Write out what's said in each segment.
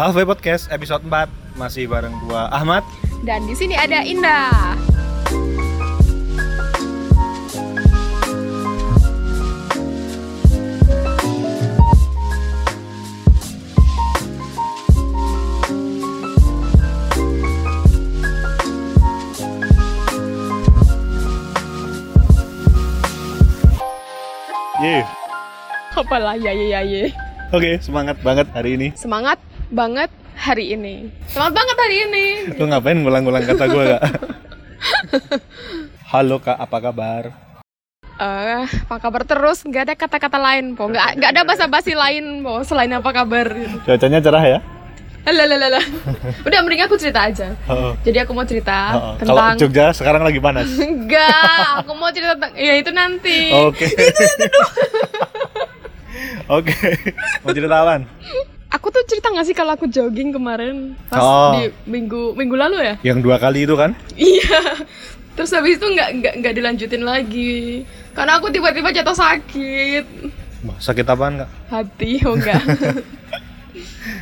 Halfway Podcast episode 4 masih bareng gua Ahmad. Dan di sini ada Indah. Ye. Apalah ya ya ya. Oke, semangat banget hari ini. Semangat banget hari ini. Semangat banget hari ini. Lu ngapain ngulang-ngulang kata gua gak? Halo Kak, apa kabar? Eh, apa kabar terus? Gak ada kata-kata lain, po. Gak, gak ada basa-basi lain, po. Selain apa kabar? Cuacanya cerah ya? Lalalala. Udah, mending aku cerita aja. Heeh. Jadi aku mau cerita Heeh. Kalau tentang Jogja sekarang lagi panas. Enggak, aku mau cerita tentang ya itu nanti. Oke. Oke. Mau cerita apaan? Aku tuh cerita gak sih kalau aku jogging kemarin pas Oh. di minggu minggu lalu ya? Yang dua kali itu kan? Iya. Terus habis itu nggak nggak nggak dilanjutin lagi karena aku tiba-tiba jatuh sakit Wah, Sakit apaan Kak? hati oh enggak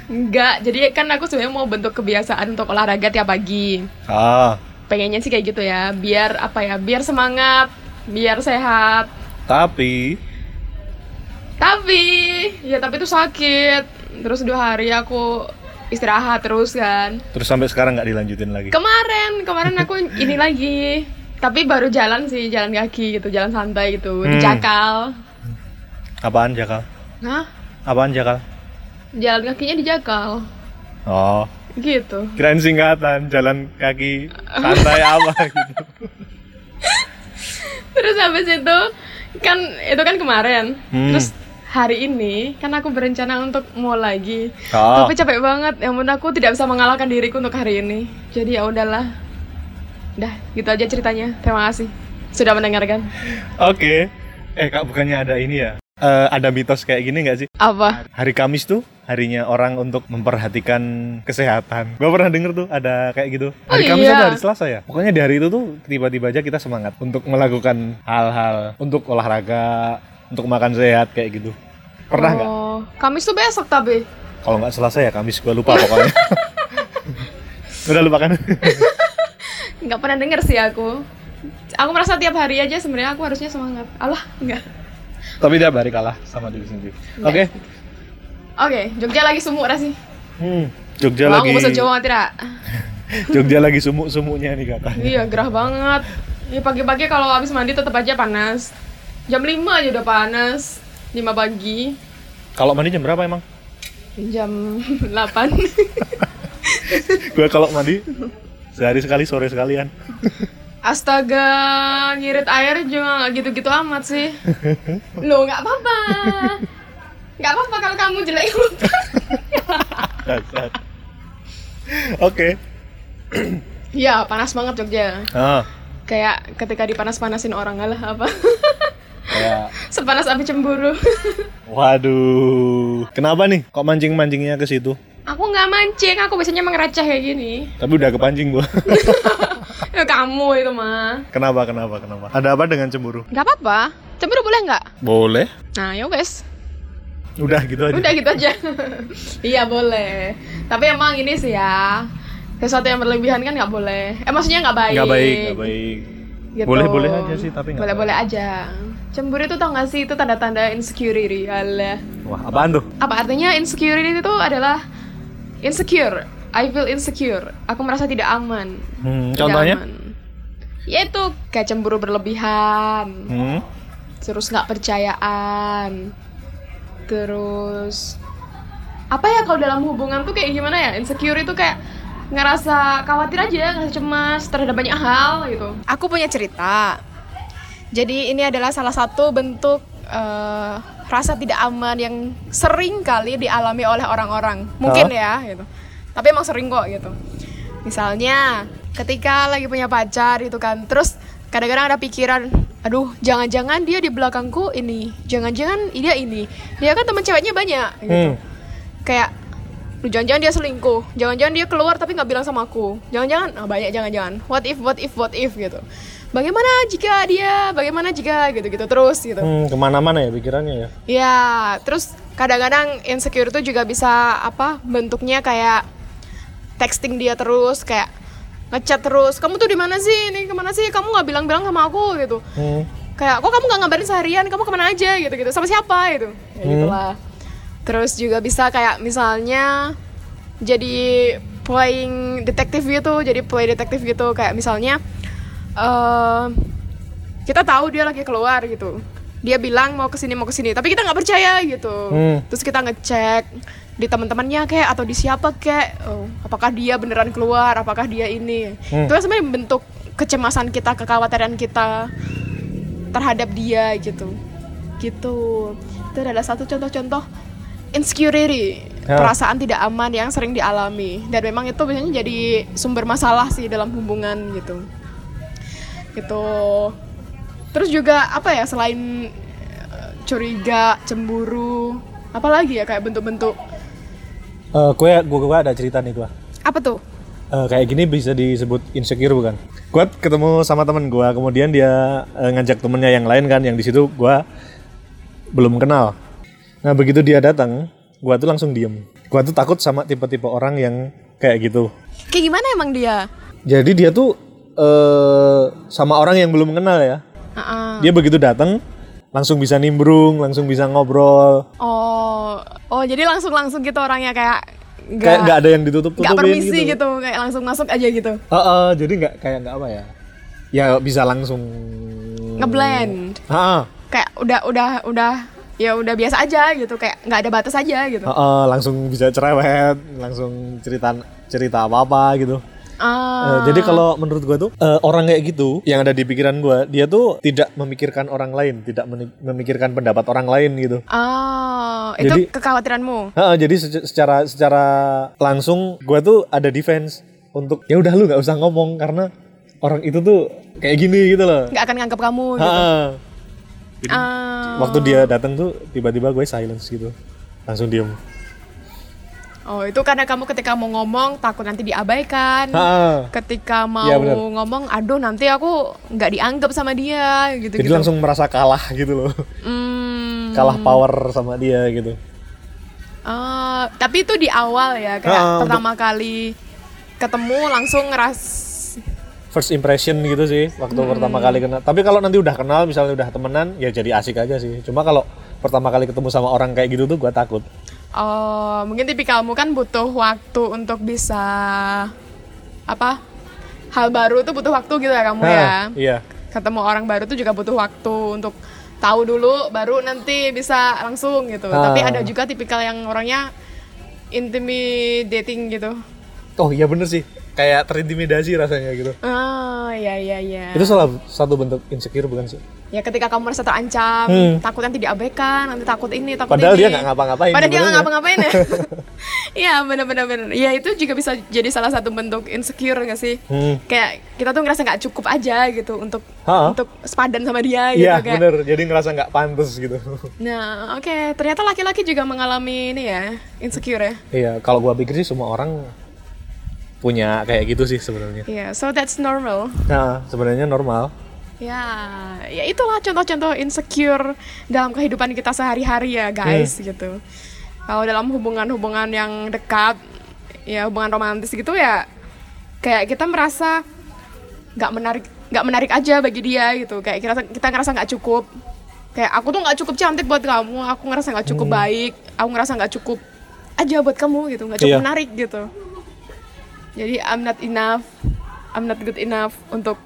enggak jadi kan aku sebenarnya mau bentuk kebiasaan untuk olahraga tiap pagi Ah, pengennya sih kayak gitu ya biar apa ya biar semangat biar sehat tapi tapi ya tapi itu sakit terus dua hari aku istirahat terus kan terus sampai sekarang nggak dilanjutin lagi. kemarin kemarin aku ini lagi tapi baru jalan sih jalan kaki gitu jalan santai gitu di Hmm. Jakal Apaan Jakal? Hah? Apaan Jakal? jalan kakinya di Jakal Oh, gitu kirain singkatan jalan kaki santai apa gitu. terus habis itu kan itu kan kemarin Hmm. terus hari ini kan aku berencana untuk mau lagi Oh, tapi capek banget yang menurut aku tidak bisa mengalahkan diriku untuk hari ini jadi ya udahlah udah gitu aja ceritanya terima kasih sudah mendengarkan oke. Eh kak bukannya ada ini ya? Eh, ada mitos kayak gini nggak sih? apa Hari Kamis tuh harinya orang untuk memperhatikan kesehatan. Gua pernah denger tuh ada kayak gitu. Hari Oh, Kamis iya. atau hari Selasa ya? Pokoknya di hari itu tuh tiba-tiba aja kita semangat untuk melakukan hal-hal untuk olahraga, untuk makan sehat kayak gitu. Pernah nggak? oh Kamis tuh besok tapi Kalau nggak Selasa ya Kamis gua lupa pokoknya. Udah lupa kan? nggak pernah denger sih aku aku merasa tiap hari aja sebenarnya aku harusnya semangat Allah enggak Tapi dia hari kalah sama diri sendiri. Oke. oke Jogja lagi sumuk dah sih Hmm. Jogja Mau lagi aku Jawa tidak Jogja lagi sumuk-sumuknya nih katanya. iya gerah banget ya pagi-pagi kalau habis mandi tetap aja panas jam 5 aja udah panas 5 pagi Kalau mandi jam berapa emang? jam 8 Gue kalau mandi sehari sekali sore sekalian. Astaga, ngirit air juga nggak gitu-gitu amat sih. Loh, nggak apa-apa. Nggak apa-apa kalau kamu jelek Dasar. Oke. Iya, panas banget Jogja. Ah, Kayak ketika dipanas-panasin orang alah apa. Kayak Sepanas api cemburu. waduh. Kenapa nih? Kok mancing-mancingnya ke situ? aku nggak mancing, aku biasanya mengereceh kayak gini. Tapi udah kepancing gua. Ya kamu itu mah. kenapa? Kenapa? Kenapa? Ada apa dengan cemburu? Nggak apa-apa. Cemburu boleh nggak? Boleh. Nah, ya wes. Udah gitu aja. Udah gitu aja. iya boleh. Tapi emang ini sih ya. Sesuatu yang berlebihan kan nggak boleh. Eh maksudnya nggak baik. Nggak baik, nggak baik. Gitu. Boleh-boleh aja sih, tapi nggak Boleh-boleh aja. Cemburu itu tau gak sih itu tanda-tanda insecurity Alah. Wah, apaan tuh? Apa artinya insecurity itu adalah insecure. I feel insecure. Aku merasa tidak aman. Hmm, Tidak contohnya? aman. Yaitu kayak cemburu berlebihan, Hmm. terus nggak percayaan, terus apa ya kalau dalam hubungan tuh kayak gimana ya? Insecure itu kayak ngerasa khawatir aja, ngerasa cemas terhadap banyak hal gitu. Aku punya cerita. Jadi ini adalah salah satu bentuk eh, rasa tidak aman yang sering kali dialami oleh orang-orang. Mungkin ya gitu. Tapi emang sering kok gitu. Misalnya ketika lagi punya pacar gitu kan, terus kadang-kadang ada pikiran, aduh jangan-jangan dia di belakangku ini, jangan-jangan dia ini. Dia kan teman ceweknya banyak gitu Hmm. kayak "Duh, jangan-jangan dia selingkuh jangan-jangan dia keluar tapi nggak bilang sama aku jangan-jangan ah, banyak jangan-jangan what if what if what if gitu bagaimana jika dia bagaimana jika gitu gitu terus gitu. Hmm, ke mana-mana ya pikirannya ya? ya terus kadang-kadang insecure itu juga bisa apa bentuknya kayak texting dia terus kayak ngechat terus kamu tuh di mana sih? Ini ke mana sih? Kamu nggak bilang-bilang sama aku gitu. Hmm. kayak kok kamu nggak ngabarin seharian? Kamu ke mana aja? gitu gitu sama siapa? gitu. Ya Hmm. gitulah. Terus juga bisa kayak misalnya jadi playing detektif gitu jadi play detektif gitu. Kayak misalnya eh kita tahu dia lagi keluar gitu. Dia bilang mau ke sini mau ke sini tapi kita nggak percaya gitu. Hmm. terus kita ngecek di teman-temannya kayak atau di siapa kayak oh, apakah dia beneran keluar apakah dia ini. Hmm. itu kan sebenarnya bentuk kecemasan kita kekhawatiran kita terhadap dia gitu. Gitu. Itu adalah satu contoh-contoh insecurity Ya. perasaan tidak aman yang sering dialami. Dan memang itu biasanya jadi sumber masalah sih dalam hubungan gitu gitu terus juga apa ya selain eh, curiga cemburu apalagi ya kayak bentuk-bentuk Eh, gue gue gue ada cerita nih gue. apa tuh Eh, kayak gini bisa disebut insecure bukan? Gue ketemu sama temen gue, kemudian dia eh, ngajak temennya yang lain kan, yang di situ gue belum kenal. Nah begitu dia datang, gue tuh langsung diem. Gue tuh takut sama tipe-tipe orang yang kayak gitu. kayak gimana emang dia Jadi dia tuh eh sama orang yang belum kenal ya. Ah-ah. Dia begitu datang langsung bisa nimbrung, langsung bisa ngobrol. oh oh jadi langsung langsung gitu orangnya kayak Kayak nggak ada yang ditutup-tutupin nggak permisi gitu. kayak langsung masuk aja gitu Heeh, jadi nggak kayak nggak apa ya? Ya bisa langsung ngeblend Heeh. kayak udah udah udah ya udah biasa aja gitu kayak nggak ada batas aja gitu Heeh, langsung bisa cerewet, langsung cerita cerita apa apa gitu. Eh, jadi kalau menurut gua tuh eh, orang kayak gitu yang ada di pikiran gua, dia tuh tidak memikirkan orang lain, tidak memikirkan pendapat orang lain gitu. Jadi- itu kekhawatiranmu Heeh, jadi sece- secara secara langsung gua tuh ada defense untuk ya udah lu nggak usah ngomong karena orang itu tuh kayak gini gitu loh. nggak akan nganggap kamu gitu Heeh. Jadi, ah waktu dia datang tuh tiba-tiba gue silence gitu, langsung diem. Oh itu karena kamu ketika mau ngomong takut nanti diabaikan Heeh. ketika mau benar. ngomong aduh nanti aku nggak dianggap sama dia gitu Jadi gitu langsung merasa kalah gitu loh. Hmm. kalah power sama dia gitu. Ah, tapi itu di awal ya kayak Ah, pertama kali ketemu langsung ngeras First impression gitu sih waktu Hmm. pertama kali kenal. Tapi kalau nanti udah kenal misalnya udah temenan ya jadi asik aja sih. Cuma kalau pertama kali ketemu sama orang kayak gitu tuh gua takut. Oh mungkin tipikalmu kan butuh waktu untuk bisa apa hal baru tuh butuh waktu gitu ya kamu ya Hah, iya. ketemu orang baru tuh juga butuh waktu untuk tahu dulu baru nanti bisa langsung gitu Ah. tapi ada juga tipikal yang orangnya intimidating gitu Oh iya bener sih. Kayak terintimidasi rasanya gitu. ah ya ya ya Itu salah satu bentuk insecure bukan sih? ya ketika kamu merasa terancam Hmm. takut nanti diabaikan nanti takut ini takut Padahal ini dia nggak ngapa-ngapain padahal dia nggak ngapa-ngapain ya iya benar-benar benar ya itu juga bisa jadi salah satu bentuk insecure gak sih Hmm. kayak kita tuh ngerasa nggak cukup aja gitu untuk Ha-ha. untuk sepadan sama dia gitu Iya bener. Jadi ngerasa nggak pantas gitu. nah oke ternyata laki-laki juga mengalami ini ya insecure ya iya. Kalau gua pikir sih semua orang punya kayak gitu sih sebenarnya. Iya, so that's normal. Nah sebenarnya normal. Ya, ya itulah contoh-contoh insecure dalam kehidupan kita sehari-hari ya, guys, gitu. Kalau dalam hubungan-hubungan yang dekat, ya hubungan romantis gitu ya, kayak kita merasa nggak menarik, nggak menarik aja bagi dia gitu. Kayak kita kita ngerasa nggak cukup. Kayak aku tuh nggak cukup cantik buat kamu, aku ngerasa nggak cukup baik, aku ngerasa nggak cukup aja buat kamu gitu, nggak cukup Iya. menarik gitu. Jadi I'm not enough, I'm not good enough untuk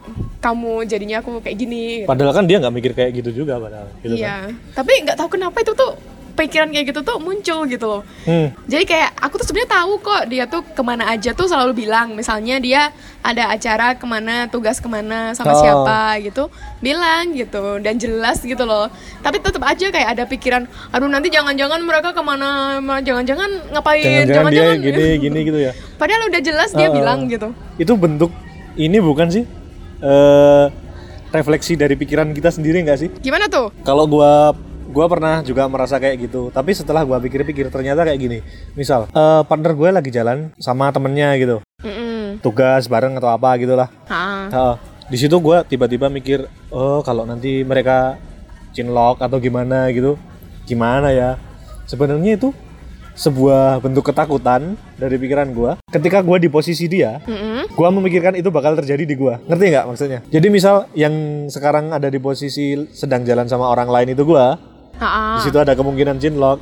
kamu jadinya aku kayak gini. gitu. Padahal kan dia nggak mikir kayak gitu juga padahal. Gitu kan. Iya, tapi nggak tahu kenapa itu tuh pikiran kayak gitu tuh muncul gitu loh. Hmm. Jadi kayak aku tuh sebenarnya tahu kok dia tuh ke mana aja tuh selalu bilang, misalnya dia ada acara ke mana, tugas ke mana sama Oh. siapa gitu, bilang gitu dan jelas gitu loh. Tapi tetap aja kayak ada pikiran, aduh nanti jangan-jangan mereka ke mana, jangan-jangan ngapain, Jangan-jangan gini gini gitu ya. Padahal udah jelas dia Oh. bilang gitu. Itu bentuk ini bukan sih eh refleksi dari pikiran kita sendiri nggak sih? Gimana tuh? Kalau gua gua pernah juga merasa kayak gitu, tapi setelah gua pikir-pikir ternyata kayak gini. Misal eh, partner gue lagi jalan sama temennya gitu, Mm-mm. tugas bareng atau apa gitulah. Heeh. di situ gua tiba-tiba mikir, oh kalau nanti mereka cinlok atau gimana gitu, gimana ya? sebenarnya itu sebuah bentuk ketakutan dari pikiran gua ketika gua di posisi dia Mm-mm. gua memikirkan itu bakal terjadi di gua ngerti nggak maksudnya jadi misal yang sekarang ada di posisi sedang jalan sama orang lain itu gua Ha-ha. di situ ada kemungkinan cinlok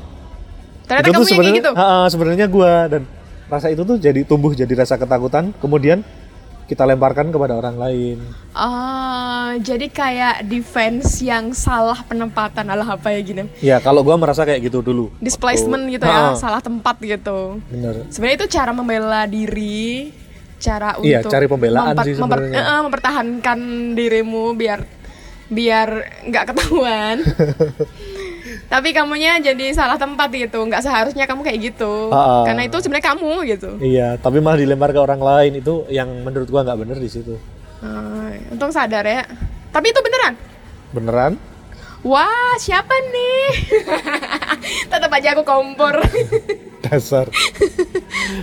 Ternyata itu kamu tuh sebenarnya gitu. Sebenarnya gua dan rasa itu tuh jadi tumbuh jadi rasa ketakutan kemudian kita lemparkan kepada orang lain Oh, jadi kayak defense yang salah penempatan alah apa ya gini. ya kalau gua merasa kayak gitu dulu Displacement Waktu- gitu ya, Ha-ha, salah tempat gitu. bener Sebenarnya itu cara membela diri, cara Iya, untuk cari pembelaan sih sebenarnya. eh, mempertahankan dirimu biar biar nggak ketahuan. Tapi kamunya jadi salah tempat gitu, nggak seharusnya kamu kayak gitu. Ha-ha. Karena itu sebenarnya kamu gitu. Iya, tapi malah dilempar ke orang lain itu yang menurut gua nggak bener di situ. Ah, untung sadar ya. Tapi itu beneran. Beneran? Wah, siapa nih? Tetap aja aku kompor. Dasar.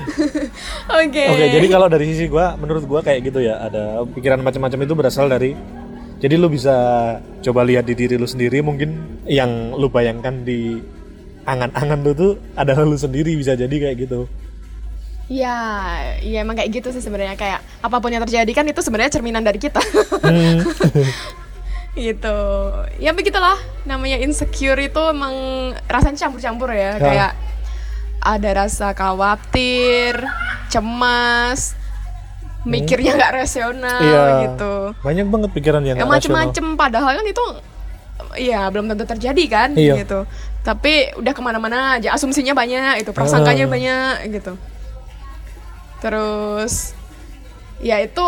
Oke. Oke, jadi kalau dari sisi gua, menurut gua kayak gitu ya, ada pikiran macam-macam itu berasal dari jadi lu bisa coba lihat di diri lu sendiri mungkin yang lu bayangkan di angan-angan lu tuh adalah lu sendiri bisa jadi kayak gitu. Ya, ya emang kayak gitu sih sebenarnya kayak apa pun yang terjadi kan itu sebenarnya cerminan dari kita. Hmm. gitu. Ya begitulah namanya insecure itu emang rasanya campur-campur ya, kayak ada rasa khawatir, cemas, mikirnya nggak rasional Iya. gitu. Banyak banget pikiran yang Ya rasional. macem-macem padahal kan itu ya belum tentu terjadi kan Iya. gitu. Tapi udah ke mana-mana aja asumsinya banyak itu prasangkanya Ah. banyak gitu. Terus ya itu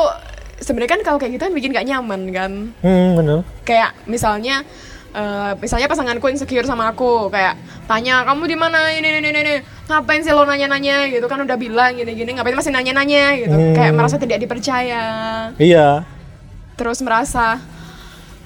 sebenarnya kan kalau kayak gitu kan bikin gak nyaman kan. Hmm, bener. Kayak misalnya eh, misalnya pasanganku insecure sama aku kayak tanya kamu di mana? Ini ini ini ngapain sih lo nanya-nanya? Gitu kan udah bilang gini-gini ngapain masih nanya-nanya gitu. Hmm. kayak merasa tidak dipercaya. Iya. terus merasa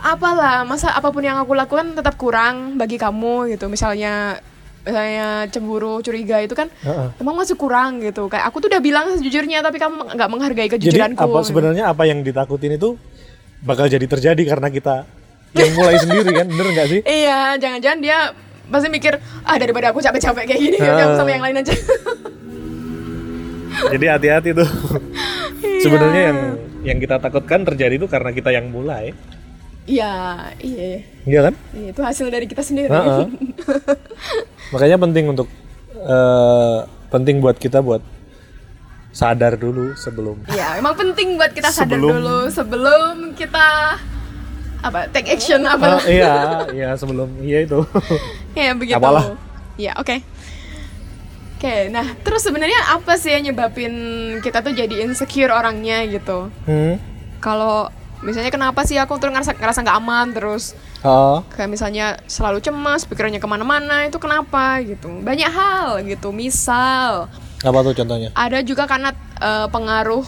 apalah masa apa pun yang aku lakukan tetap kurang bagi kamu gitu. Misalnya misalnya cemburu curiga itu kan Heeh. emang masih kurang gitu. Kayak aku tuh udah bilang sejujurnya tapi kamu nggak menghargai Jadi kejujuranku apa sebenarnya apa yang ditakutin itu bakal jadi terjadi karena kita yang mulai sendiri kan, bener nggak sih? iya jangan-jangan dia pasti mikir ah daripada aku capek-capek kayak gini Ah. kamu sama yang lain aja Jadi hati-hati tuh. Iya. Sebenarnya yang yang kita takutkan terjadi itu karena kita yang mulai. iya iya Iya kan? Iya, itu hasil dari kita sendiri Heeh. Makanya penting untuk eh, penting buat kita buat sadar dulu sebelum Iya, emang penting buat kita sadar Sebelum- dulu sebelum kita apa take action apa Ah, iya, iya sebelum iya itu. ya begitu Apalah. ya oke oke nah terus sebenarnya apa sih yang nyebabin kita tuh jadi insecure orangnya gitu hmm. kalau misalnya kenapa sih aku tuh ngerasa ngerasa nggak aman terus Oh, kayak misalnya selalu cemas pikirannya ke mana-mana itu kenapa gitu banyak hal gitu misal apa tuh contohnya? ada juga karena eh, pengaruh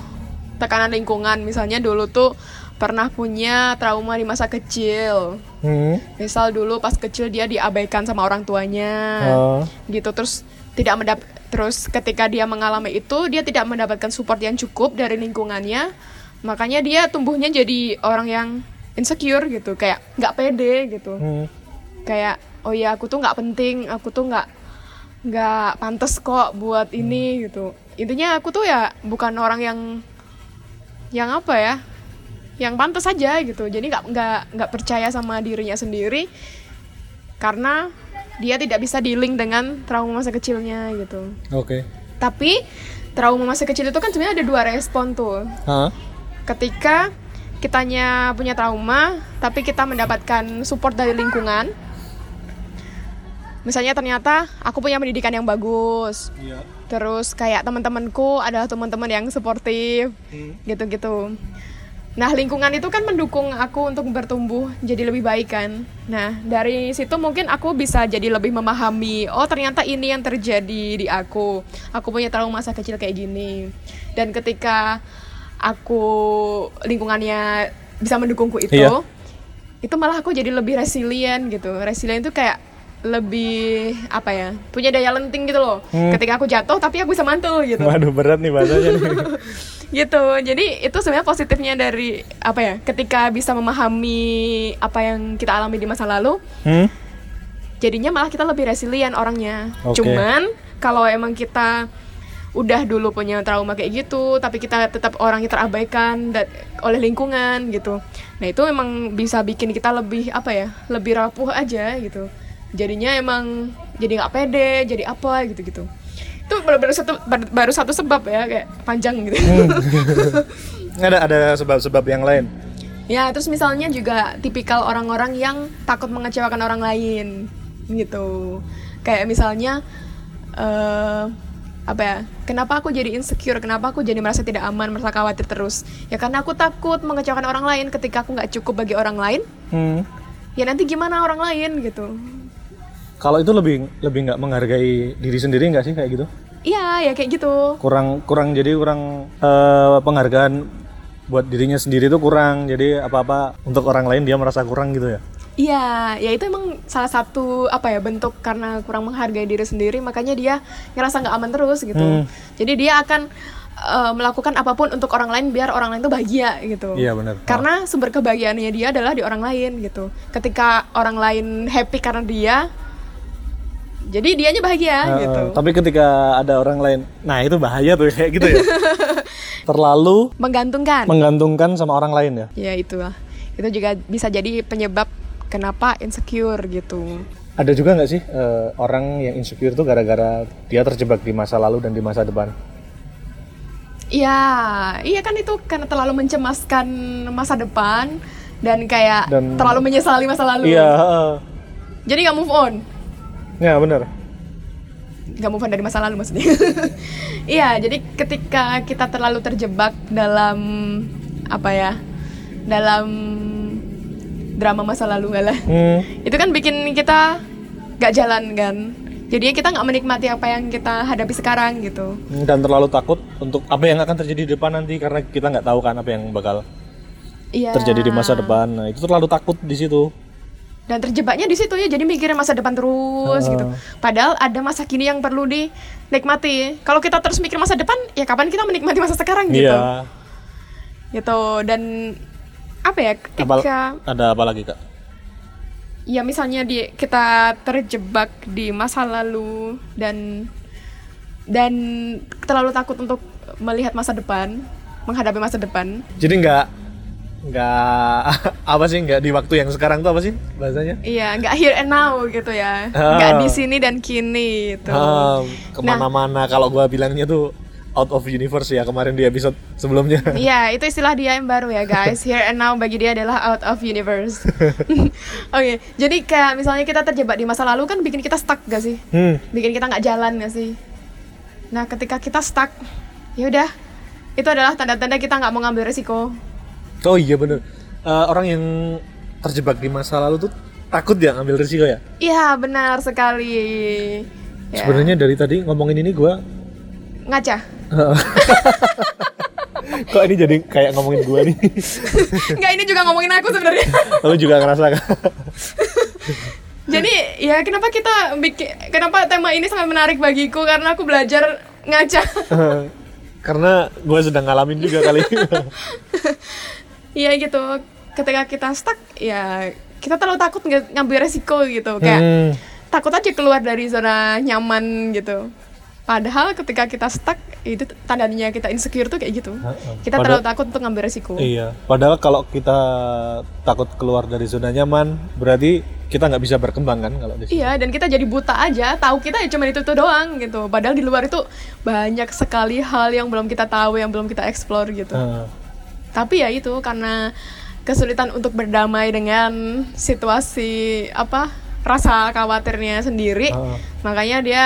tekanan lingkungan misalnya dulu tuh pernah punya trauma di masa kecil Hmm. misal dulu pas kecil dia diabaikan sama orang tuanya Oh. gitu terus tidak mendap terus ketika dia mengalami itu dia tidak mendapatkan support yang cukup dari lingkungannya makanya dia tumbuhnya jadi orang yang insecure gitu kayak nggak pede gitu Hmm. kayak oh ya aku tuh nggak penting aku tuh nggak nggak pantas kok buat ini gitu intinya aku tuh ya bukan orang yang yang apa ya yang pantas aja gitu. Jadi nggak nggak nggak percaya sama dirinya sendiri karena dia tidak bisa dealing dengan trauma masa kecilnya gitu. Oke. tapi trauma masa kecil itu kan sebenarnya ada dua respon tuh. Hah? ketika kitanya punya trauma tapi kita mendapatkan support dari lingkungan. Misalnya ternyata aku punya pendidikan yang bagus. Iya. terus kayak teman-temanku adalah teman-teman yang suportif gitu-gitu nah lingkungan itu kan mendukung aku untuk bertumbuh jadi lebih baik kan. Nah dari situ mungkin aku bisa jadi lebih memahami oh ternyata ini yang terjadi di aku. Aku punya trauma masa kecil kayak gini. Dan ketika aku lingkungannya bisa mendukungku itu Iya. itu malah aku jadi lebih resilient gitu. Resilient itu kayak lebih apa ya punya daya lenting gitu loh. Ketika aku jatuh tapi aku bisa mantul gitu. Waduh berat nih bahasanya nih. gitu. Jadi itu sebenarnya positifnya dari apa ya ketika bisa memahami apa yang kita alami di masa lalu Hmm? jadinya malah kita lebih resilient orangnya. Oke. cuman kalau emang kita udah dulu punya trauma kayak gitu tapi kita tetap orang yang terabaikan oleh lingkungan gitu. Nah itu emang bisa bikin kita lebih apa ya lebih rapuh aja gitu. Jadinya emang jadi nggak pede jadi apa gitu gitu itu baru, baru satu baru, satu sebab ya kayak panjang gitu ada ada sebab-sebab yang lain Ya, terus misalnya juga tipikal orang-orang yang takut mengecewakan orang lain gitu. Kayak misalnya eh apa ya? Kenapa aku jadi insecure? Kenapa aku jadi merasa tidak aman, merasa khawatir terus? Ya karena aku takut mengecewakan orang lain ketika aku nggak cukup bagi orang lain. Hmm. Ya nanti gimana orang lain gitu. Kalau itu lebih lebih nggak menghargai diri sendiri nggak sih kayak gitu? Iya, ya kayak gitu. Kurang kurang jadi kurang eh, penghargaan buat dirinya sendiri itu kurang. Jadi apa-apa untuk orang lain dia merasa kurang gitu ya. Iya, ya itu emang salah satu apa ya bentuk karena kurang menghargai diri sendiri, makanya dia ngerasa nggak aman terus gitu. Hmm. Jadi dia akan eh, melakukan apa pun untuk orang lain biar orang lain tuh bahagia gitu. Iya benar. Karena sumber kebahagiaannya dia adalah di orang lain gitu. Ketika orang lain happy karena dia, jadi dianya bahagia Eh, gitu. Tapi ketika ada orang lain, nah itu bahaya tuh kayak gitu ya. Terlalu Menggantungkan. menggantungkan sama orang lain ya. ya itulah. Itu juga bisa jadi penyebab kenapa insecure gitu. Ada juga nggak sih eh, orang yang insecure tuh gara-gara dia terjebak di masa lalu dan di masa depan? Iya, iya kan itu karena terlalu mencemaskan masa depan dan kayak Dan- terlalu menyesali masa lalu. Iya, heeh. Jadi nggak move on, ya benar. nggak move on dari masa lalu maksudnya. iya, jadi ketika kita terlalu terjebak dalam apa ya, dalam drama masa lalu nggak lah, Hmm. itu kan bikin kita nggak jalan kan. Jadinya kita nggak menikmati apa yang kita hadapi sekarang gitu. Dan terlalu takut untuk apa yang akan terjadi di depan nanti karena kita nggak tahu kan apa yang bakal Iya. terjadi di masa depan. Nah itu terlalu takut di situ. Dan terjebaknya di situ ya jadi mikirin masa depan terus gitu. Padahal ada masa kini yang perlu dinikmati. Kalau kita terus mikir masa depan ya kapan kita menikmati masa sekarang gitu? Iya. gitu. Dan apa ya Apa, ketika ada apa lagi kak? ya misalnya di kita terjebak di masa lalu dan dan terlalu takut untuk melihat masa depan menghadapi masa depan. Jadi nggak nggak apa sih nggak di waktu yang sekarang tuh apa sih bahasanya? iya nggak here and now gitu ya Ah. nggak di sini dan kini gitu Ah, ke mana-mana kalau gua bilangnya tuh out of universe ya kemarin di episode sebelumnya. Iya, itu istilah dia yang baru ya guys. Here and now bagi dia adalah out of universe. Oke, jadi kayak misalnya kita terjebak di masa lalu kan bikin kita stuck gak sih? Hmm. Bikin kita nggak jalan gak sih? Nah, ketika kita stuck, ya udah, itu adalah tanda-tanda kita nggak mau ngambil resiko. Oh iya bener. Eh, orang yang terjebak di masa lalu tuh takut ya ngambil risiko ya. Iya, benar sekali. Ya. Sebenarnya dari tadi ngomongin ini gua Ngaca. kok ini jadi kayak ngomongin gua nih. Nggak, ini juga ngomongin aku sebenarnya. Lalu juga ngerasa kan? Jadi ya kenapa kita bikin kenapa tema ini sangat menarik bagiku karena aku belajar ngaca. Karena gue sedang ngalamin juga kali. Iya gitu. Ketika kita stuck ya kita terlalu takut nge- ngambil resiko gitu kayak Hmm. takut aja keluar dari zona nyaman gitu. Padahal ketika kita stuck itu tandanya kita insecure tuh kayak gitu. Kita Padahal- terlalu takut untuk ngambil resiko. Iya. Padahal kalau kita takut keluar dari zona nyaman, berarti kita nggak bisa berkembang kan kalau di situ. Iya, dan kita jadi buta aja, tahu kita ya cuma itu tuh doang gitu. Padahal di luar itu banyak sekali hal yang belum kita tahu, yang belum kita explore gitu. Heeh. Tapi ya itu karena kesulitan untuk berdamai dengan situasi apa rasa khawatirnya sendiri, Heeh. makanya dia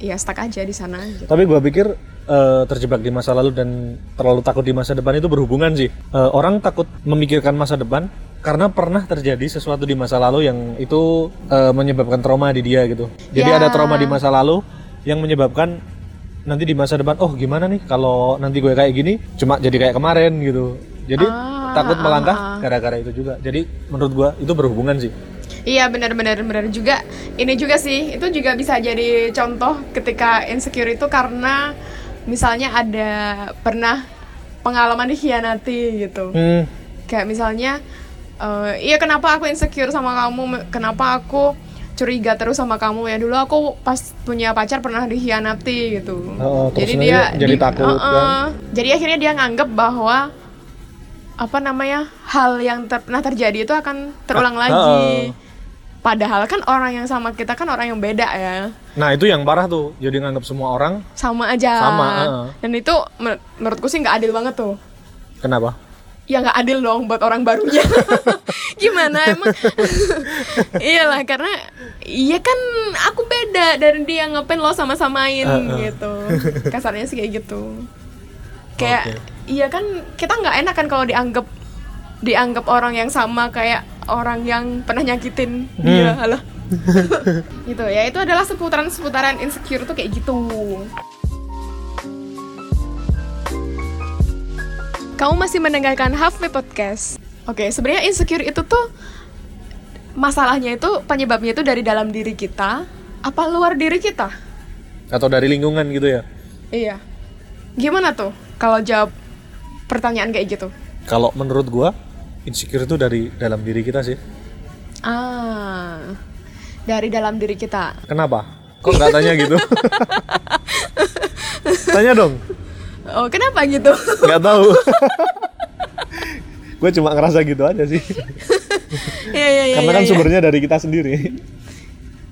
ya stuck aja di sana. Gitu. Tapi gue pikir eh, terjebak di masa lalu dan terlalu takut di masa depan itu berhubungan sih. Eh, orang takut memikirkan masa depan karena pernah terjadi sesuatu di masa lalu yang itu eh, menyebabkan trauma di dia gitu. Jadi Ya. ada trauma di masa lalu yang menyebabkan nanti di masa depan, oh gimana nih kalau nanti gue kayak gini, cuma jadi kayak kemarin gitu. Jadi Ah, takut ah, melangkah ah. gara-gara itu juga. Jadi menurut gue itu berhubungan sih. Iya benar-benar benar juga. Ini juga sih, itu juga bisa jadi contoh ketika insecure itu karena misalnya ada pernah pengalaman dikhianati gitu. Hmm. Kayak misalnya, eh, iya kenapa aku insecure sama kamu? Kenapa aku curiga terus sama kamu ya dulu aku pas punya pacar pernah dikhianati gitu Oh, jadi dia jadi takut, Uh-uh. kan? jadi akhirnya dia nganggep bahwa apa namanya hal yang ter- pernah terjadi itu akan terulang Ah, lagi padahal kan orang yang sama kita kan orang yang beda ya Nah itu yang parah tuh, jadi nganggap semua orang sama aja Sama, uh-uh. dan itu men- menurutku sih nggak adil banget tuh kenapa? Ya nggak adil dong buat orang barunya gimana emang iyalah karena iya kan aku beda dari dia ngapain lo sama-samain Uh, uh. gitu kasarnya sih kayak gitu kayak Oke. iya kan kita nggak enak kan kalau dianggap dianggap orang yang sama kayak orang yang pernah nyakitin dia Hmm. halah gitu ya itu adalah seputaran seputaran insecure tuh kayak gitu Kamu masih mendengarkan Halfway Podcast. Oke, sebenarnya insecure itu tuh masalahnya itu penyebabnya itu dari dalam diri kita apa luar diri kita? Atau dari lingkungan gitu ya? Iya. Gimana tuh kalau jawab pertanyaan kayak gitu? Kalau menurut gua, insecure itu dari dalam diri kita sih. Ah. Dari dalam diri kita. Kenapa? Kok nggak tanya gitu? tanya dong. Oh, kenapa gitu? Nggak tahu. gue cuma ngerasa gitu aja sih. Iya, iya, iya. Karena kan iya. sumbernya dari kita sendiri.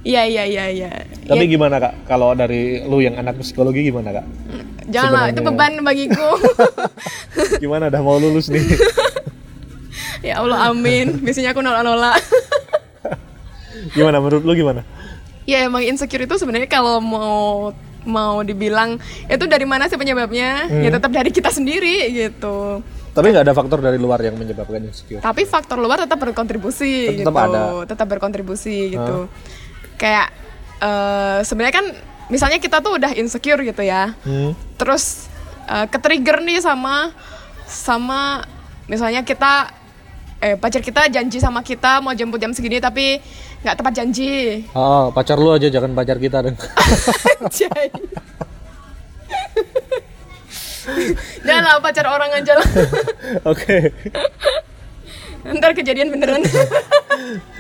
Iya, iya, iya, iya. Tapi Ya, gimana kak? Kalau dari lu yang anak psikologi gimana kak? janganlah, itu sebenarnya- beban bagiku. Gimana? Udah mau lulus nih? ya Allah, amin. Biasanya aku nolak-nolak. gimana? Menurut lu gimana? Ya emang insecure itu sebenarnya kalau mau mau dibilang itu dari mana sih penyebabnya? Ya tetap dari kita sendiri gitu. Tapi nggak ada faktor dari luar yang menyebabkan insecure. Tapi faktor luar tetap berkontribusi Tetap gitu. ada. Tetap berkontribusi gitu. Kayak eh, sebenarnya kan misalnya kita tuh udah insecure gitu ya. Hmm. Terus eh, ke-trigger nih sama sama misalnya kita eh pacar kita janji sama kita mau jemput jam segini tapi nggak tepat janji. Oh, pacar lu aja jangan pacar kita dong. Jangan lah pacar orang aja lah. Oke. Ntar kejadian beneran.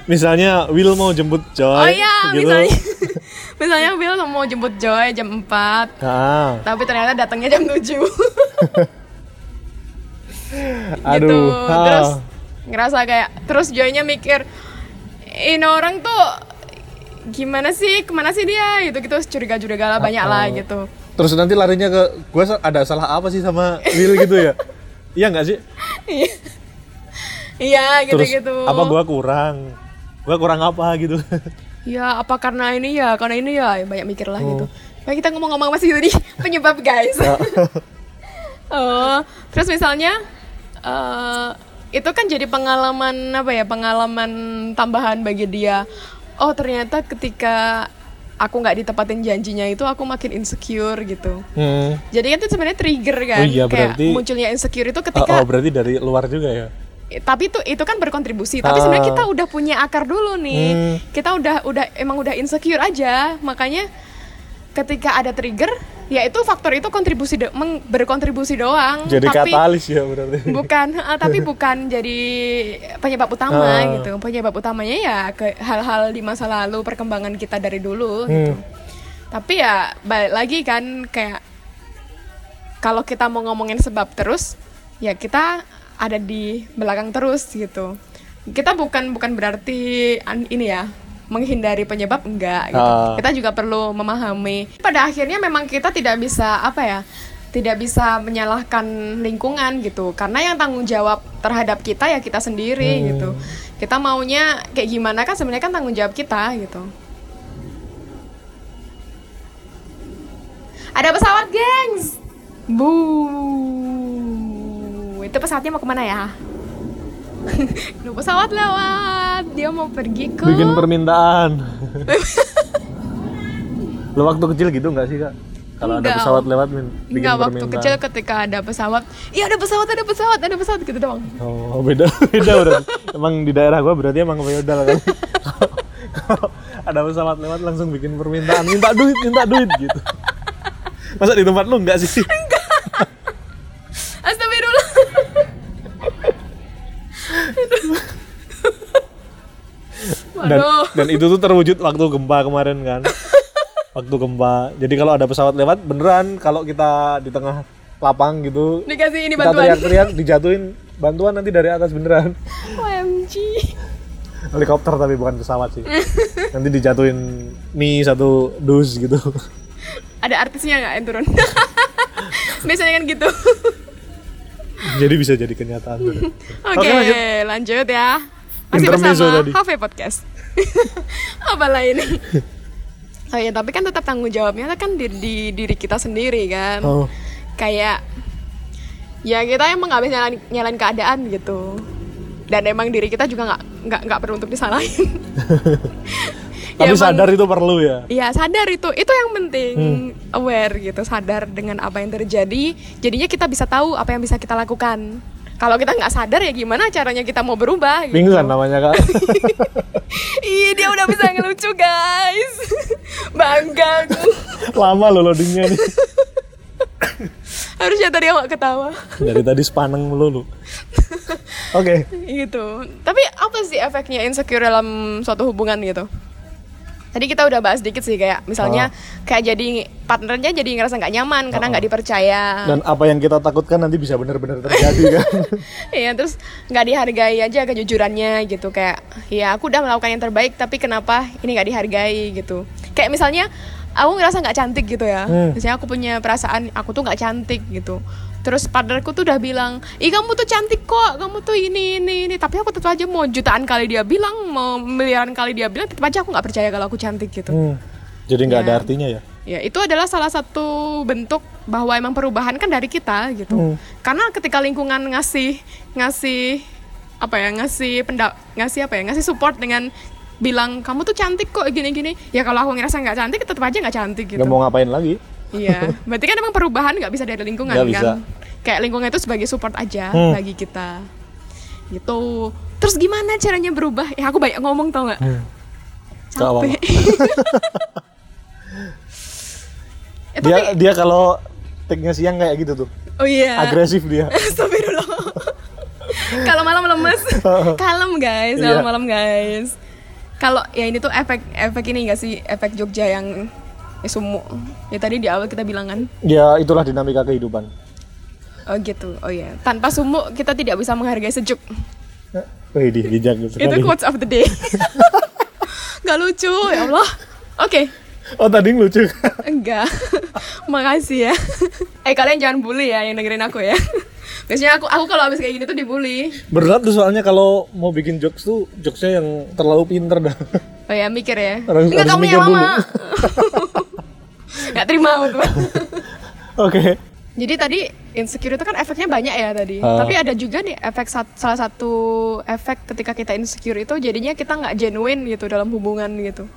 Misalnya Will mau jemput Joy. oh iya, gitu. misalnya misalnya Bill mau jemput Joy jam 4 Ah, tapi ternyata datangnya jam 7 gitu. aduh. Ah. Terus ngerasa kayak terus Joynya mikir ini orang tuh gimana sih ke mana sih dia gitu gitu curiga-curiga lah banyak lah gitu Terus nanti larinya ke gue ada salah apa sih sama Will gitu ya? iya nggak sih? Iya. gitu Terus gitu apa gua kurang? Gua kurang apa gitu? Ya apa karena ini ya, karena ini ya banyak mikir lah Oh. gitu. Baik kita ngomong-ngomong masih tadi penyebab guys. oh, terus misalnya eh itu kan jadi pengalaman apa ya pengalaman tambahan bagi dia. Oh ternyata ketika aku nggak ditepatin janjinya itu aku makin insecure gitu. hmm. Jadi kan itu sebenarnya trigger kan, Oh iya, kayak berarti- munculnya insecure itu Oh, ketika oh, berarti dari luar juga ya? Eh, tapi itu itu kan berkontribusi tapi Ah. sebenarnya kita udah punya akar dulu nih Hmm. kita udah udah emang udah insecure aja makanya ketika ada trigger ya itu faktor itu kontribusi do- berkontribusi doang Jadi tapi katalis ya berarti. bukan ah, tapi bukan jadi penyebab utama Ah. gitu penyebab utamanya ya ke hal-hal di masa lalu perkembangan kita dari dulu Hmm. gitu tapi ya balik lagi kan kayak kalau kita mau ngomongin sebab terus ya kita ada di belakang terus gitu kita bukan bukan berarti ini ya menghindari penyebab enggak gitu. Ah. kita juga perlu memahami. Pada akhirnya memang kita tidak bisa apa ya tidak bisa menyalahkan lingkungan gitu. Karena yang tanggung jawab terhadap kita ya kita sendiri Hmm. gitu. Kita maunya kayak gimana kan sebenarnya kan tanggung jawab kita gitu. Ada pesawat gengs! Bu itu pesawatnya mau ke mana ya Aduh, pesawat lewat dia mau pergi ke Bikin permintaan. Lo waktu kecil gitu nggak sih kak? Kalau ada pesawat lewat min, bikin Enggak waktu permintaan. kecil ketika ada pesawat Iya ada pesawat ada pesawat ada pesawat gitu doang Oh beda beda berarti. emang di daerah gua berarti emang feodal kan. Ada pesawat lewat langsung bikin permintaan minta duit minta duit gitu. Masa di tempat lu enggak sih? Dan Waduh. dan itu tuh terwujud waktu gempa kemarin kan waktu gempa jadi kalau ada pesawat lewat beneran kalau kita di tengah lapang gitu Dikasih ini kita bantuan. teriak-teriak dijatuhin bantuan nanti dari atas beneran OMG. helikopter tapi bukan pesawat sih nanti dijatuhin mie satu dus gitu Ada artisnya nggak yang turun? Biasanya kan gitu. jadi bisa jadi kenyataan. Oke, lanjut. lanjut ya. Masih Intermezzo bersama tadi. Cafe Podcast. Apalah ini? Oh ya, tapi kan tetap tanggung jawabnya kan di, di diri kita sendiri kan. oh Kayak ya kita emang nggak bisa nyalain, nyalain keadaan gitu. Dan emang diri kita juga nggak nggak nggak perlu untuk disalahin. tapi emang- sadar itu perlu ya Iya sadar itu, itu yang penting aware gitu, sadar dengan apa yang terjadi. Jadinya kita bisa tahu apa yang bisa kita lakukan. Kalau kita nggak sadar ya gimana caranya kita mau berubah? Gitu. mingguan namanya kak Ih dia udah bisa ngelucu guys, bangga aku. lama loh loadingnya nih Harusnya tadi awak ketawa. dari tadi sepaneng melulu oke gitu. Tapi apa sih efeknya insecure dalam suatu hubungan gitu? Tadi kita udah bahas dikit sih kayak misalnya kayak jadi partnernya jadi ngerasa nggak nyaman karena nggak dipercaya. dan apa yang kita takutkan nanti bisa benar-benar terjadi kan? Iya terus nggak dihargai aja kejujurannya gitu kayak ya aku udah melakukan yang terbaik tapi kenapa ini nggak dihargai? gitu. Kayak misalnya aku ngerasa nggak cantik gitu ya. Hmm. misalnya aku punya perasaan aku tuh nggak cantik gitu terus partnerku tuh udah bilang ih kamu tuh cantik kok kamu tuh ini ini ini tapi aku tetap aja mau jutaan kali dia bilang mau miliaran kali dia bilang tetap aja aku nggak percaya kalau aku cantik gitu Hmm. jadi nggak ada Ya. artinya ya Ya, itu adalah salah satu bentuk bahwa emang perubahan kan dari kita gitu. Hmm. Karena ketika lingkungan ngasih ngasih apa ya, ngasih pendak ngasih apa ya, ngasih support dengan bilang kamu tuh cantik kok gini-gini. Ya kalau aku ngerasa nggak cantik, tetap aja nggak cantik gitu. nggak mau ngapain lagi Iya, berarti kan emang perubahan nggak bisa dari lingkungan Nggak kan. bisa. Kayak lingkungan itu sebagai support aja Hmm. bagi kita. Gitu. Terus gimana caranya berubah? Ya aku banyak ngomong tau nggak? Hmm. Capek. Eh, dia tapi- dia kalau take-nya siang kayak gitu tuh Oh iya. agresif dia Astagfirullah. Kalau malam lemes. Kalem guys, kalau Iya. malam guys. Kalau ya ini tuh efek efek ini enggak sih? Efek Jogja yang ya, sumu. Ya tadi di awal kita bilang kan. ya itulah dinamika kehidupan Oh gitu. Oh iya. Tanpa sumu kita tidak bisa menghargai sejuk. Wih, di bijak Itu quotes of the day. Gak lucu, ya Allah. Oke. Oh tadi lucu. Enggak. Makasih ya. eh kalian jangan bully ya yang dengerin aku ya. Biasanya aku aku kalau habis kayak gini tuh dibully. Berat tuh soalnya kalau mau bikin jokes tuh jokesnya yang terlalu pinter dah. Oh ya mikir ya. Harus- Enggak harus kamu mikir yang dulu. lama. Enggak terima aku. Oke. Jadi tadi insecure itu kan efeknya banyak ya tadi. Ah. Tapi ada juga nih efek sat- salah satu efek ketika kita insecure itu jadinya kita nggak genuine gitu dalam hubungan gitu.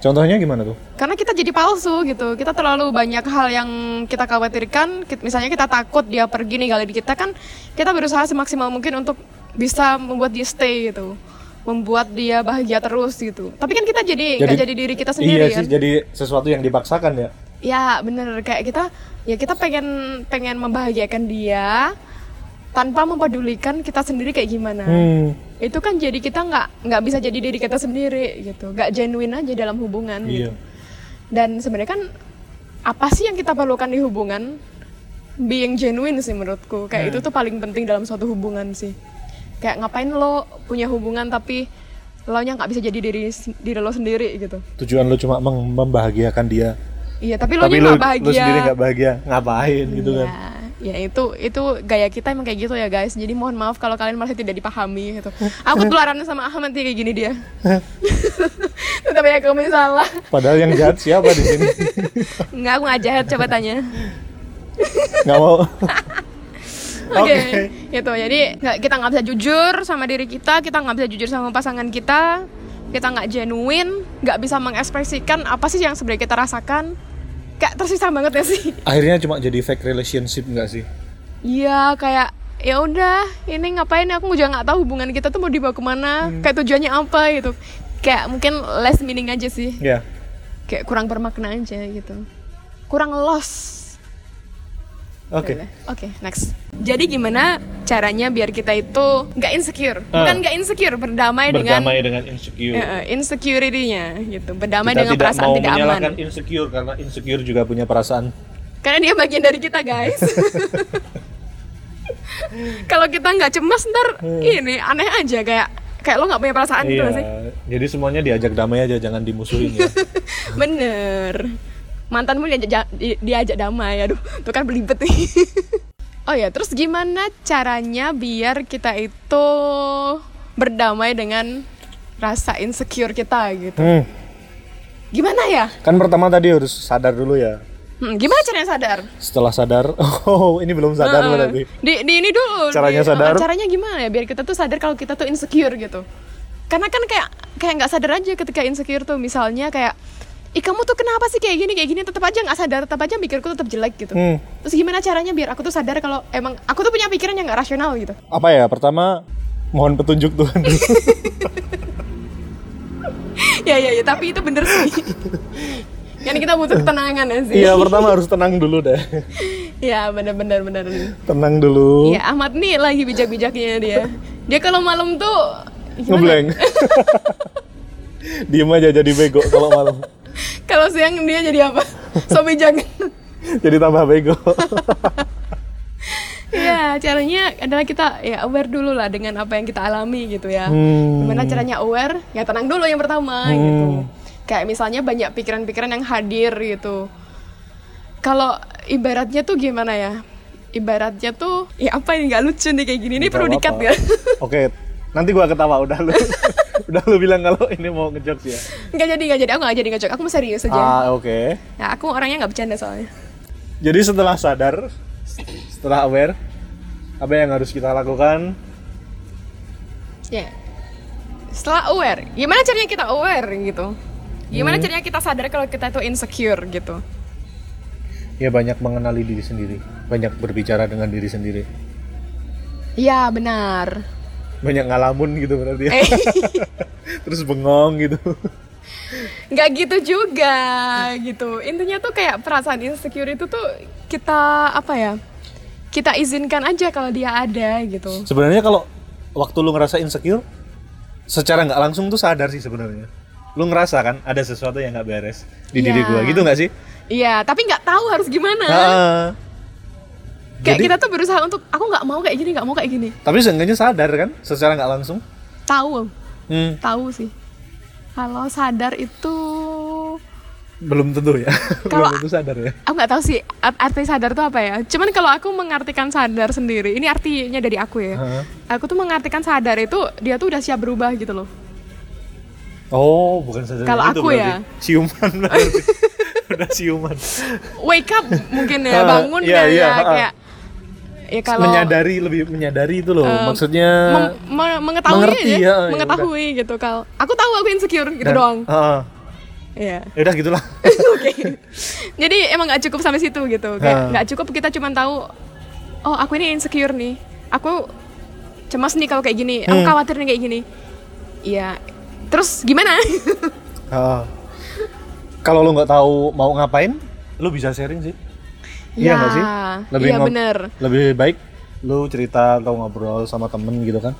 Contohnya gimana tuh? Karena kita jadi palsu gitu. Kita terlalu banyak hal yang kita khawatirkan. Kit- Misalnya kita takut dia pergi ninggalin kita kan kita berusaha semaksimal mungkin untuk bisa membuat dia stay gitu. Membuat dia bahagia terus gitu. Tapi kan kita jadi nggak jadi, diri kita sendiri iya kan. sih, jadi sesuatu yang dipaksakan ya. Ya bener kayak kita ya kita pengen pengen membahagiakan dia tanpa mempedulikan kita sendiri kayak gimana. Hmm. Itu kan jadi kita nggak nggak bisa jadi diri kita sendiri gitu, nggak genuine aja dalam hubungan. Iya. Gitu. Dan sebenarnya kan apa sih yang kita perlukan di hubungan? Being genuine sih menurutku. Kayak itu tuh paling penting dalam suatu hubungan sih. Kayak ngapain lo punya hubungan tapi lo nya nggak bisa jadi diri diri lo sendiri gitu. Tujuan lu cuma mem- membahagiakan dia. Iya tapi lo Tapi nya nggak bahagia. lu sendiri nggak bahagia, ngapain gitu kan? Ya, itu itu gaya kita emang kayak gitu ya guys. Jadi mohon maaf kalau kalian masih tidak dipahami gitu. Aku tularan sama Ahmad kayak gini dia. Tetap ya kamu salah. Padahal yang jahat siapa di sini? Enggak, aku nggak jahat coba tanya. Nggak mau. Oke, Oke. gitu. Jadi nggak kita nggak bisa jujur sama diri kita, kita nggak bisa jujur sama pasangan kita, kita nggak genuine, nggak bisa mengekspresikan apa sih yang sebenarnya kita rasakan. Kayak tersisa banget ya sih. Akhirnya cuma jadi fake relationship nggak sih? Iya kayak ya udah ini ngapain ya? aku juga nggak tahu hubungan kita tuh mau dibawa ke mana kayak tujuannya apa gitu kayak mungkin less meaning aja sih Ya. kayak kurang bermakna aja gitu kurang loss Oke. Udah. Oke, next. Jadi gimana caranya biar kita itu nggak insecure? Ah. Bukan nggak insecure, berdamai, dengan Berdamai dengan insecure. eh, eh, insecurity-nya gitu. Berdamai Kita dengan tidak perasaan mau tidak menyalahkan aman. insecure karena insecure juga punya perasaan. Karena dia bagian dari kita, guys. Kalau kita nggak cemas ntar ini aneh aja kayak kayak lo nggak punya perasaan gitu iya. nggak sih? Jadi semuanya diajak damai aja, jangan dimusuhin ya. Bener. Mantanmu diajak, di- diajak damai, aduh, tuh kan belibet nih. oh ya, terus gimana caranya biar kita itu berdamai dengan rasa insecure kita gitu? hmm. Gimana ya? Kan pertama tadi harus sadar dulu ya. Hmm, gimana caranya sadar? Setelah sadar, oh ini belum sadar Heeh. berarti. Di, di ini dulu. Caranya di- sadar? uh, Caranya gimana ya biar kita tuh sadar kalau kita tuh insecure gitu. Karena kan kayak kayak nggak sadar aja ketika insecure tuh misalnya kayak Ih kamu tuh kenapa sih kayak gini kayak gini tetap aja nggak sadar tetap aja mikirku tetap jelek gitu. Hmm. Terus gimana caranya biar aku tuh sadar kalau emang aku tuh punya pikiran yang nggak rasional gitu. Apa ya? Pertama mohon petunjuk Tuhan. ya ya ya tapi itu bener sih. kan kita butuh ketenangan ya sih. Iya, pertama harus tenang dulu deh. Iya bener bener bener. Tenang dulu. Iya Ahmad nih lagi bijak-bijaknya dia. Dia kalau malam tuh? Ngeblank. Diem aja jadi bego kalau malam. Kalau siang dia jadi apa? So bijak. Jadi tambah bego. Iya, caranya adalah kita ya aware dulu lah dengan apa yang kita alami gitu ya. Hmm. Gimana caranya aware? Ya tenang dulu yang pertama gitu. Kayak misalnya banyak pikiran-pikiran yang hadir gitu. Kalau ibaratnya tuh gimana ya? Ibaratnya tuh ya apa ini nggak lucu nih kayak gini. Ini perlu dikat ya. Oke, nanti gua ketawa udah lu. udah lu bilang kalau ini mau ngejokes ya. Nggak jadi nggak jadi aku nggak jadi ngejok. Aku mau serius aja. Ah, oke. Nah, aku orangnya nggak bercanda soalnya. Jadi setelah sadar, setelah aware, apa yang harus kita lakukan? Ya. Setelah aware, gimana caranya kita aware gitu? Gimana caranya kita sadar kalau kita itu insecure gitu? Ya banyak mengenali diri sendiri, banyak berbicara dengan diri sendiri, Iya benar. Banyak ngalamun gitu berarti ya. Terus bengong gitu. nggak gitu juga gitu. Intinya tuh kayak perasaan insecure itu tuh kita apa ya? Kita izinkan aja kalau dia ada gitu. Sebenarnya kalau waktu lu ngerasa insecure, secara nggak langsung tuh sadar sih sebenarnya. Lu ngerasa kan ada sesuatu yang nggak beres di diri Iya. gua, gitu nggak sih? Iya, tapi nggak tahu harus gimana. Ah. Kayak jadi- kita tuh berusaha untuk aku nggak mau kayak gini, nggak mau kayak gini. Tapi seenggaknya sadar kan, secara nggak langsung. Tahu, Hmm, tahu sih. Kalau sadar itu belum tentu ya. Kalau- belum tentu sadar ya. aku nggak tahu sih art- arti sadar tuh apa ya. Cuman kalau aku mengartikan sadar sendiri, ini artinya dari aku ya. Heeh. Aku tuh mengartikan sadar itu dia tuh udah siap berubah gitu loh. Oh, bukan sadar Kalau itu aku berarti. ya. Ciuman berarti. Udah ciuman. Wake up mungkin ya, bangun iya, ya ah. kayak ya kalau menyadari lebih menyadari itu loh. eh, Maksudnya mem- me- mengetahui mengerti, aja, ya, ya mengetahui gitu kalau aku tahu aku insecure gitu dan- doang. Heeh. Iya. Ya udah gitulah. Oke. Jadi emang nggak cukup sampai situ gitu. Kayak nggak cukup kita cuma tahu oh aku ini insecure nih. Aku cemas nih kalau kayak gini. Aku Hmm. khawatir nih kayak gini. Iya. Terus gimana? Kalau lu nggak tahu mau ngapain, lu bisa sharing sih. Iya Ya, nggak sih? iya ngob- bener. Lebih baik lu cerita atau ngobrol sama temen gitu kan.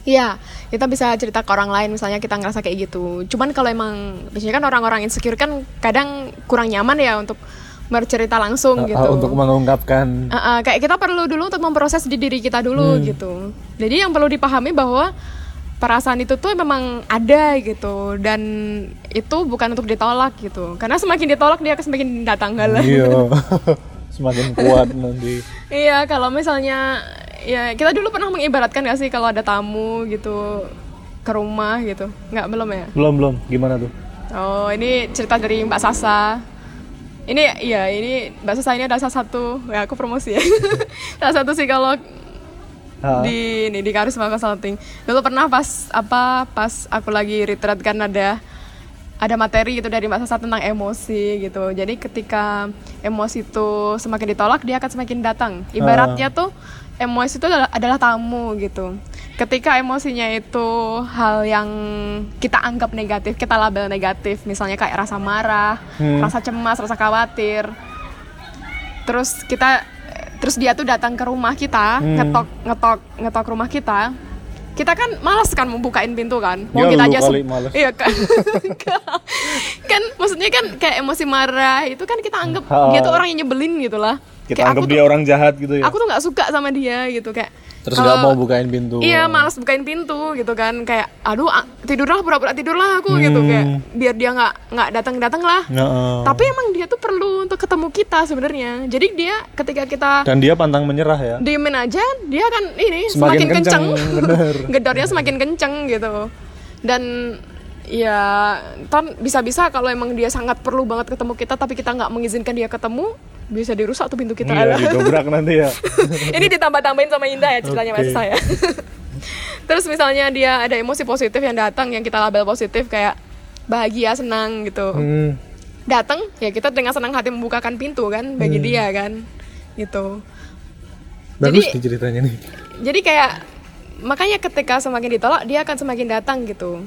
Iya, kita bisa cerita ke orang lain misalnya kita ngerasa kayak gitu. Cuman kalau emang biasanya kan orang-orang insecure kan kadang kurang nyaman ya untuk bercerita langsung Eh, gitu. untuk mengungkapkan Uh, uh, kayak kita perlu dulu untuk memproses di diri kita dulu Hmm. gitu. Jadi yang perlu dipahami bahwa perasaan itu tuh memang ada gitu dan itu bukan untuk ditolak gitu. Karena semakin ditolak dia akan semakin datang galah. Iya. Semakin kuat nanti. Iya, kalau misalnya ya kita dulu pernah mengibaratkan gak sih kalau ada tamu gitu ke rumah gitu. Nggak belum ya? Belum belum. Gimana tuh? Oh, ini cerita dari Mbak Sasa. Ini iya, ini Mbak Sasa ini adalah salah satu ya aku promosi ya. salah satu psikolog Ah. di ini di Karisma Consulting. Dulu pernah pas apa pas aku lagi retreat kan ada ada materi gitu dari Mbak Sasa tentang emosi gitu. Jadi ketika emosi itu semakin ditolak dia akan semakin datang. Ibaratnya tuh emosi itu adalah, adalah tamu gitu. Ketika emosinya itu hal yang kita anggap negatif, kita label negatif, misalnya kayak rasa marah, Hmm. rasa cemas, rasa khawatir. Terus kita terus dia tuh datang ke rumah kita Hmm. ngetok ngetok ngetok rumah kita kita kan malas kan mau bukain pintu kan mau Ya, kita lu aja kali males. iya kan kan maksudnya kan kayak emosi marah itu kan kita anggap Ha. dia tuh orang yang nyebelin gitu lah Kita Kayak anggap dia tuh, orang jahat gitu ya. aku tuh nggak suka sama dia gitu kayak Terus nggak mau bukain pintu. Iya, malas bukain pintu gitu kan. Kayak aduh ah, tidurlah pura-pura tidurlah aku gitu Hmm. kayak biar dia nggak nggak datang-datang lah. Heeh. Tapi emang dia tuh perlu untuk ketemu kita sebenarnya. Jadi dia ketika kita Dan dia pantang menyerah ya. diemin aja, dia kan ini Semakin semakin, kenceng. bener. Gedornya semakin kenceng gitu. Dan ya kan bisa-bisa kalau emang dia sangat perlu banget ketemu kita tapi kita nggak mengizinkan dia ketemu bisa dirusak tuh pintu kita Iya, didobrak nanti ya. ini ditambah-tambahin sama Indah ya ceritanya maksud saya terus misalnya dia ada emosi positif yang datang yang kita label positif kayak bahagia senang gitu Hmm. datang ya kita dengan senang hati membukakan pintu kan bagi Hmm. dia kan gitu Bagus Jadi- nih ceritanya nih. jadi kayak makanya ketika semakin ditolak dia akan semakin datang gitu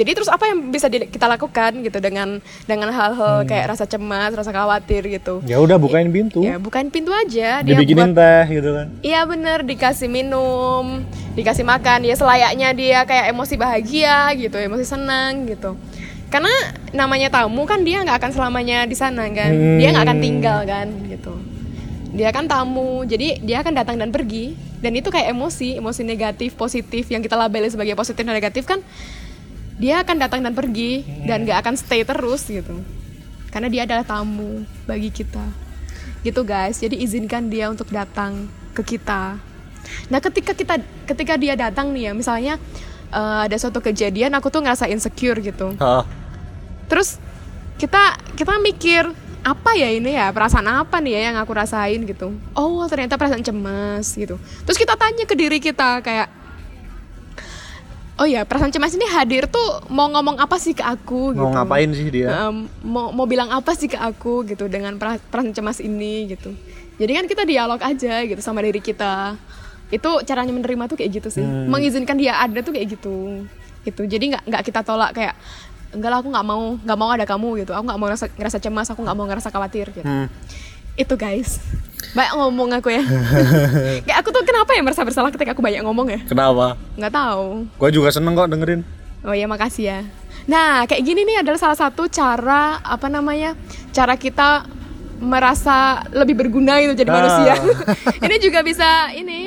jadi terus apa yang bisa di- kita lakukan gitu dengan dengan hal-hal kayak rasa cemas rasa khawatir gitu Ya udah bukain pintu. ya bukain pintu aja dia buat Dibikinin teh gitu kan. Iya bener dikasih minum, dikasih makan, dia selayaknya dia kayak emosi bahagia gitu, emosi senang gitu. Karena namanya tamu kan dia nggak akan selamanya di sana kan, dia nggak akan tinggal kan gitu. Dia kan tamu, jadi dia akan datang dan pergi. Dan itu kayak emosi, emosi negatif, positif yang kita labeli sebagai positif dan negatif kan, dia akan datang dan pergi dan nggak akan stay terus gitu. Karena dia adalah tamu bagi kita. Gitu guys. Jadi izinkan dia untuk datang ke kita. Nah ketika kita ketika dia datang nih ya misalnya eh, ada suatu kejadian aku tuh ngerasa insecure gitu. Hah. terus kita kita mikir apa ya ini ya? Perasaan apa nih ya yang aku rasain? gitu. Oh ternyata perasaan cemas gitu. Terus kita tanya ke diri kita kayak oh ya perasaan cemas ini hadir tuh mau ngomong apa sih ke aku gitu. Mau ngapain sih dia? Em, mau mau bilang apa sih ke aku gitu dengan pera- perasaan cemas ini gitu. Jadi kan kita dialog aja gitu sama diri kita. Itu caranya menerima tuh kayak gitu sih. Hmm. mengizinkan dia ada tuh kayak gitu. Gitu. Jadi nggak nggak kita tolak kayak enggak lah aku nggak mau nggak mau ada kamu gitu. Aku nggak mau ngerasa, ngerasa cemas aku nggak mau ngerasa khawatir gitu. Hmm. itu guys banyak ngomong aku ya kayak aku tuh kenapa ya merasa bersalah ketika aku banyak ngomong ya Kenapa? nggak tahu Gua juga seneng kok dengerin. Oh ya makasih ya. Nah kayak gini nih adalah salah satu cara apa namanya cara kita merasa lebih berguna itu jadi Ah. manusia. ini juga bisa ini.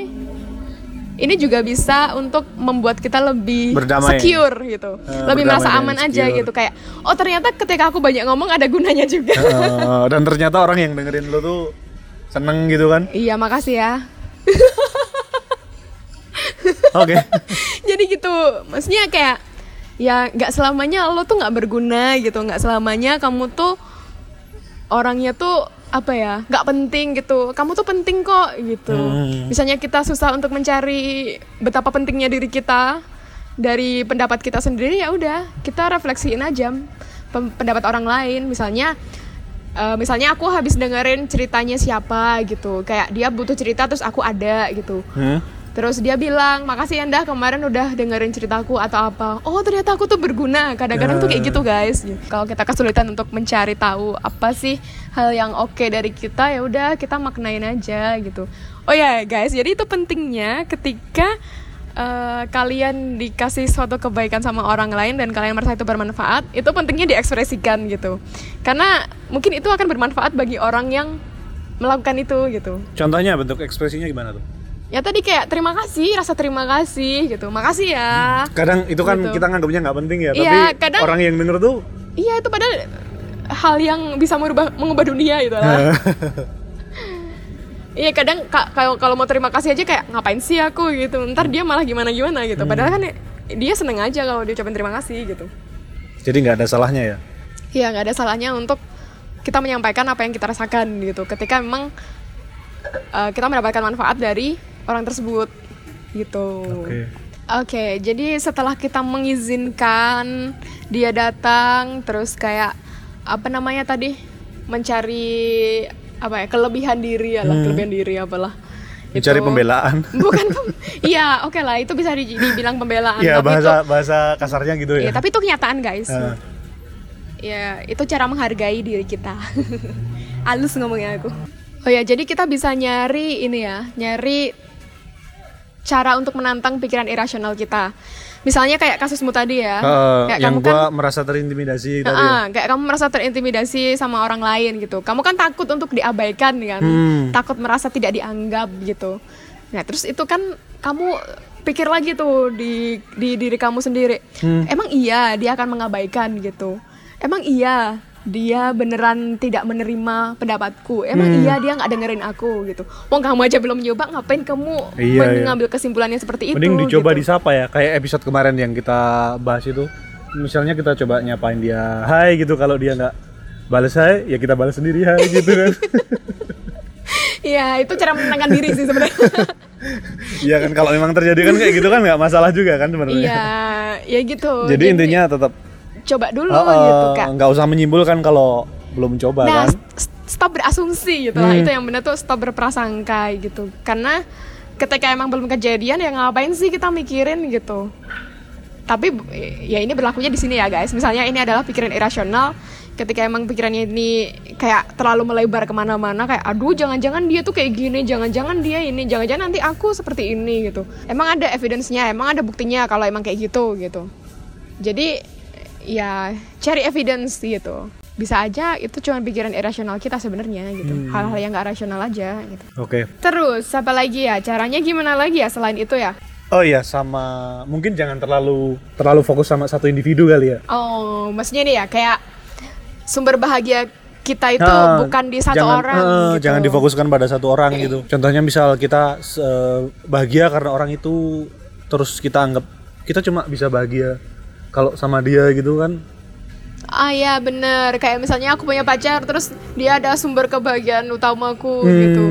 Ini juga bisa untuk membuat kita lebih Berdamai. secure gitu, Eh, lebih merasa aman aja gitu kayak oh ternyata ketika aku banyak ngomong ada gunanya juga. Eh, dan ternyata orang yang dengerin lu tuh seneng gitu kan. iya makasih ya. Oke. jadi gitu maksudnya kayak ya nggak selamanya lo tuh nggak berguna gitu nggak selamanya kamu tuh orangnya tuh apa ya nggak penting gitu kamu tuh penting kok gitu Hmm. misalnya kita susah untuk mencari betapa pentingnya diri kita dari pendapat kita sendiri ya udah kita refleksiin aja pendapat orang lain misalnya eh, misalnya aku habis dengerin ceritanya siapa gitu kayak dia butuh cerita terus aku ada gitu Hmm. Terus dia bilang, makasih Anda kemarin udah dengerin ceritaku atau apa. Oh ternyata aku tuh berguna. Kadang-kadang tuh kayak gitu guys. Kalau kita kesulitan untuk mencari tahu apa sih hal yang oke dari kita, ya udah kita maknain aja gitu. Oh ya guys, jadi itu pentingnya ketika eh, kalian dikasih suatu kebaikan sama orang lain dan kalian merasa itu bermanfaat, itu pentingnya diekspresikan gitu. Karena mungkin itu akan bermanfaat bagi orang yang melakukan itu gitu. Contohnya bentuk ekspresinya gimana tuh? Ya tadi kayak terima kasih, rasa terima kasih gitu. Makasih ya. Kadang itu kan Gitu. kita nganggapnya nggak penting ya, Iya, tapi kadang- orang yang denger tuh Iya itu padahal hal yang bisa merubah mengubah dunia gitu lah. Iya kadang ka- kalau kalau mau terima kasih aja kayak ngapain sih aku gitu. Ntar dia malah gimana gimana gitu. Padahal kan dia seneng aja kalau dia ucapin terima kasih gitu. jadi nggak ada salahnya ya. Iya nggak ada salahnya untuk kita menyampaikan apa yang kita rasakan gitu. Ketika memang uh, kita mendapatkan manfaat dari orang tersebut gitu. Oke. Oke, jadi setelah kita mengizinkan dia datang, terus kayak apa namanya tadi mencari apa ya kelebihan diri ya lah, kelebihan diri apalah. Mencari Itu- pembelaan. Bukan, iya oke lah itu bisa di- dibilang pembelaan. Tapi bahasa itu, bahasa kasarnya gitu iya, ya. tapi itu kenyataan guys. Eh. Ya itu cara menghargai diri kita. Halus ngomongnya aku. Oh ya, jadi kita bisa nyari ini ya, nyari cara untuk menantang pikiran irasional kita. Misalnya kayak kasusmu tadi ya, Heeh, kayak yang kamu kan gua merasa terintimidasi tadi. ya. Kayak kamu merasa terintimidasi sama orang lain gitu. Kamu kan takut untuk diabaikan kan, Hmm. takut merasa tidak dianggap gitu. Nah terus itu kan kamu pikir lagi tuh di di diri kamu sendiri. Hmm. Emang iya dia akan mengabaikan gitu. Emang iya dia beneran tidak menerima pendapatku. Emang Hmm. iya dia nggak dengerin aku gitu. Wong kamu aja belum nyoba, ngapain kamu Iya, iya. mengambil kesimpulannya seperti itu? Mending dicoba gitu. disapa ya, kayak episode kemarin yang kita bahas itu. Misalnya kita coba nyapain dia, hai gitu. Kalau dia nggak balas hai, ya kita balas sendiri hai gitu kan. Iya, itu cara menenangkan diri sih sebenarnya. Iya kan kalau memang terjadi kan kayak gitu kan nggak masalah juga kan sebenarnya. Iya, ya gitu. Jadi intinya tetap coba dulu eh, gitu kak. nggak usah menyimpulkan kalau belum coba Nah, kan. st- stop berasumsi gitu lah. Hmm. Itu yang benar tuh stop berprasangka gitu. Karena ketika emang belum kejadian ya ngapain sih kita mikirin gitu. Tapi ya ini berlakunya di sini ya guys. Misalnya ini adalah pikiran irasional. Ketika emang pikirannya ini kayak terlalu melebar ke mana-mana kayak aduh jangan-jangan dia tuh kayak gini, jangan-jangan dia ini, jangan-jangan nanti aku seperti ini gitu. Emang ada evidence-nya, emang ada buktinya kalau emang kayak gitu gitu. Jadi ya cari evidence gitu. Bisa aja itu cuma pikiran irasional kita sebenarnya gitu. Hal-hal yang gak rasional aja gitu. Oke. Terus apa lagi ya? Caranya gimana lagi ya selain itu ya? Oh iya sama mungkin jangan terlalu terlalu fokus sama satu individu kali ya. Oh, maksudnya nih ya kayak sumber bahagia kita itu Nah, bukan di satu jangan, orang eh, gitu. Jangan difokuskan pada satu orang gitu. Contohnya misal kita eh, bahagia karena orang itu terus kita anggap kita cuma bisa bahagia kalau sama dia gitu kan. Ah ya bener Kayak misalnya aku punya pacar Terus dia ada sumber kebahagiaan utamaku Hmm. gitu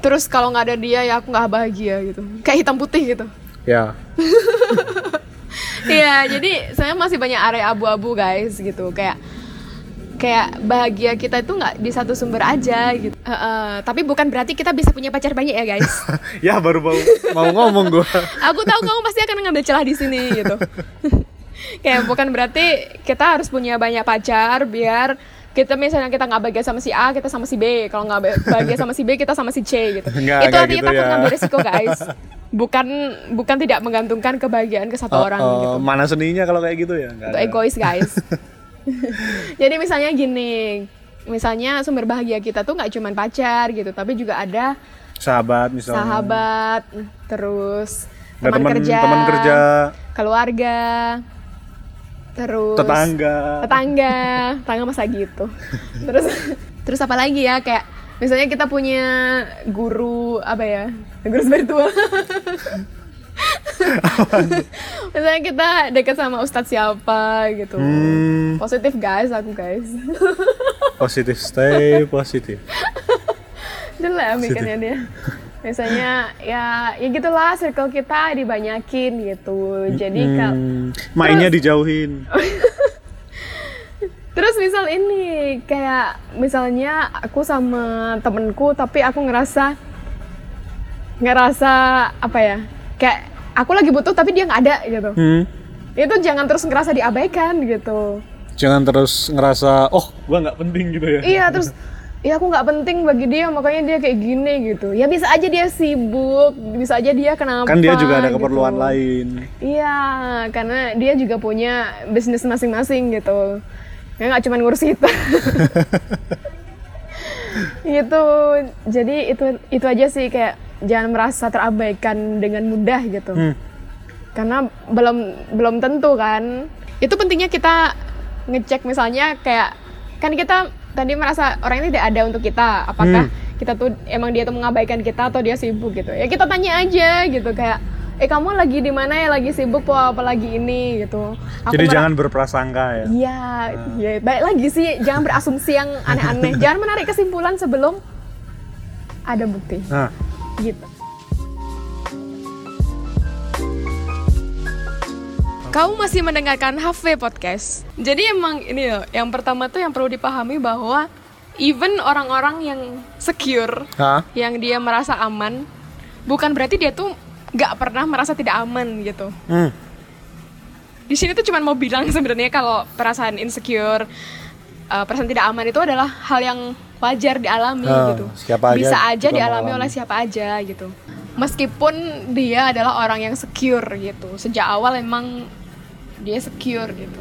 Terus kalau nggak ada dia ya aku nggak bahagia gitu Kayak hitam putih gitu Ya. Iya, jadi saya masih banyak area abu-abu guys gitu kayak kayak bahagia kita itu nggak di satu sumber aja gitu. Heeh, tapi bukan berarti kita bisa punya pacar banyak ya guys. ya baru mau mau ngomong gua. Aku tahu kamu pasti akan ngambil celah di sini gitu. kayak bukan berarti kita harus punya banyak pacar biar kita misalnya kita nggak bahagia sama si A kita sama si B kalau nggak ba- bahagia sama si B kita sama si C gitu Nggak, itu artinya gitu takut ya. ngambil risiko guys bukan bukan tidak menggantungkan kebahagiaan ke satu Eh, orang eh, gitu Mana seninya kalau kayak gitu ya? Nggak itu ada. egois guys jadi misalnya gini misalnya sumber bahagia kita tuh nggak cuma pacar gitu tapi juga ada Sahabat misalnya. sahabat terus teman kerja teman kerja, keluarga terus tetangga. tetangga tetangga masa gitu. Terus terus apa lagi ya kayak misalnya kita punya guru apa ya guru spiritual. Misalnya kita dekat sama ustadz siapa gitu. Hmm, positif guys aku guys. Positif stay positif. jelek mikirnya dia misalnya ya ya gitulah circle kita dibanyakin gitu jadi kalau Hmm, mainnya dijauhin. Terus misal ini kayak misalnya aku sama temenku tapi aku ngerasa ngerasa apa ya kayak aku lagi butuh tapi dia nggak ada gitu. Hmm. Itu jangan terus ngerasa diabaikan gitu. Jangan terus ngerasa oh gua nggak penting gitu ya. Iya terus ya aku nggak penting bagi dia makanya dia kayak gini gitu. Ya bisa aja dia sibuk, bisa aja dia kenapa. Kan dia juga ada keperluan gitu. lain. Iya, karena dia juga punya bisnis masing-masing gitu. Ya nggak cuma ngurus kita. gitu. Jadi itu itu aja sih kayak jangan merasa terabaikan dengan mudah gitu. Hmm. Karena belum belum tentu kan. Itu pentingnya kita ngecek misalnya kayak kan kita tadi merasa orang ini tidak ada untuk kita. Apakah Hmm. kita tuh emang dia tuh mengabaikan kita atau dia sibuk gitu. Ya kita tanya aja gitu kayak eh kamu lagi di mana ya lagi sibuk apa apa lagi ini gitu. Aku Jadi jangan berprasangka ya. Iya, ya balik lagi sih jangan berasumsi yang aneh-aneh. jangan menarik kesimpulan sebelum ada bukti. Nah, Gitu. Kamu masih mendengarkan HV Podcast. Jadi emang ini loh, yang pertama tuh yang perlu dipahami bahwa even orang-orang yang secure, Hah? yang dia merasa aman, bukan berarti dia tuh nggak pernah merasa tidak aman gitu. Hmm. Di sini tuh cuma mau bilang sebenarnya kalau perasaan insecure, uh, perasaan tidak aman itu adalah hal yang wajar dialami Ah, gitu siapa aja bisa aja dialami oleh siapa aja gitu meskipun dia adalah orang yang secure gitu sejak awal emang dia secure gitu.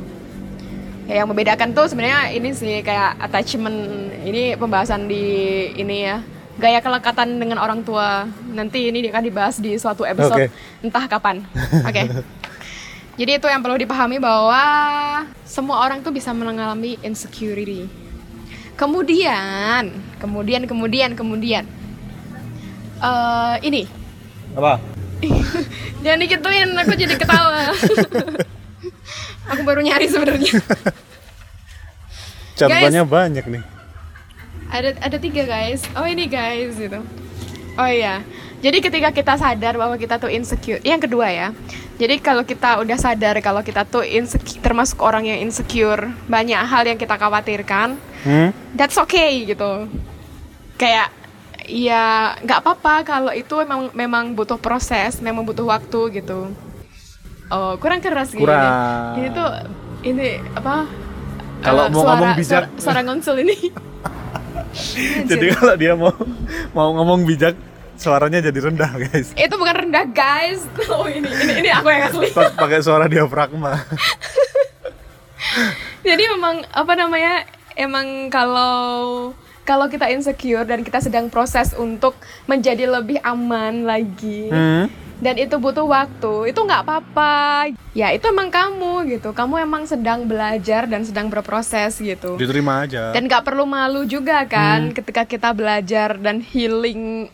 Ya yang membedakan tuh sebenarnya ini sih kayak attachment ini pembahasan di ini ya gaya kelekatan dengan orang tua. Nanti ini akan dibahas di suatu episode Oke. entah kapan. Oke. Jadi itu yang perlu dipahami bahwa semua orang tuh bisa mengalami insecurity. Kemudian kemudian kemudian kemudian. Eh ini. Apa? jangan dikituin aku jadi ketawa aku baru nyari sebenarnya. Catatannya banyak nih. ada ada tiga guys. Oh ini guys gitu. Oh iya. Jadi ketika kita sadar bahwa kita tuh insecure yang kedua ya. Jadi kalau kita udah sadar kalau kita tuh insecure termasuk orang yang insecure banyak hal yang kita khawatirkan Hmm? that's okay gitu. Kayak ya nggak apa-apa kalau itu memang memang butuh proses memang butuh waktu gitu oh kurang keras gini Kurang. ini tuh ini apa Kalau mau suara- ngomong bijak. suara, ini Jadi kalau dia mau mau ngomong bijak suaranya jadi rendah, guys. itu bukan rendah guys oh ini ini ini aku yang asli Pa- Pakai suara diafragma. jadi memang apa namanya emang kalau kalau kita insecure dan kita sedang proses untuk menjadi lebih aman lagi Hmm? Dan itu butuh waktu. Itu nggak apa-apa. Ya itu emang kamu gitu. Kamu emang sedang belajar dan sedang berproses gitu. Diterima aja. dan nggak perlu malu juga kan ketika kita belajar dan healing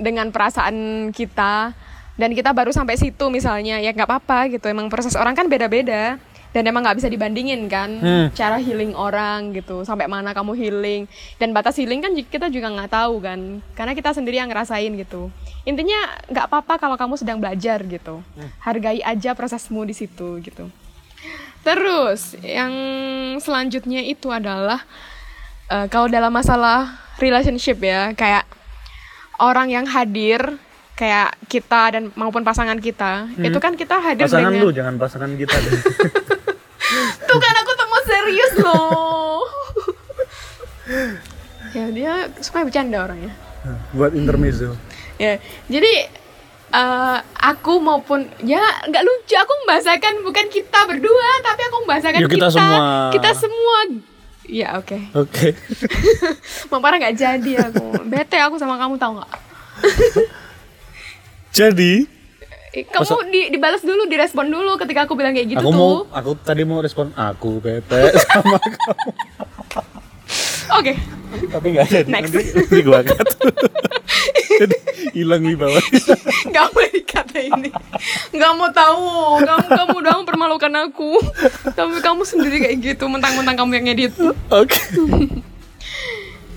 dengan perasaan kita. Dan kita baru sampai situ misalnya. Ya nggak apa-apa gitu. Emang proses orang kan beda-beda dan emang nggak bisa dibandingin kan Hmm. cara healing orang gitu sampai mana kamu healing. Dan batas healing kan kita juga nggak tahu kan karena kita sendiri yang ngerasain gitu. Intinya nggak apa-apa kalau kamu sedang belajar gitu. Hargai aja prosesmu di situ gitu. Terus yang selanjutnya itu adalah eh, kalau dalam masalah relationship ya kayak orang yang hadir kayak kita dan maupun pasangan kita itu kan kita hadir Pasangan dengan lu jangan pasangan kita deh. Tuh kan aku tuh mau serius loh. ya dia suka bercanda orangnya. Buat intermezzo. Ya, jadi eh, aku maupun ya nggak lucu aku membahasakan bukan kita berdua tapi aku membahasakan Ya, kita semua. kita semua ya oke Oke. mau parah nggak jadi aku bete aku sama kamu tahu nggak Jadi Eh, kamu di, dibalas dulu direspon dulu ketika aku bilang kayak gitu aku tuh mau aku tadi mau respon aku bete sama kamu. oke Tapi nggak jadi. Next. Nanti, nanti gua. Jadi hilang wibawa. nggak boleh dikata ini nggak mau tahu kamu kamu udah mempermalukan aku tapi kamu sendiri kayak gitu mentang-mentang kamu yang edit Oke.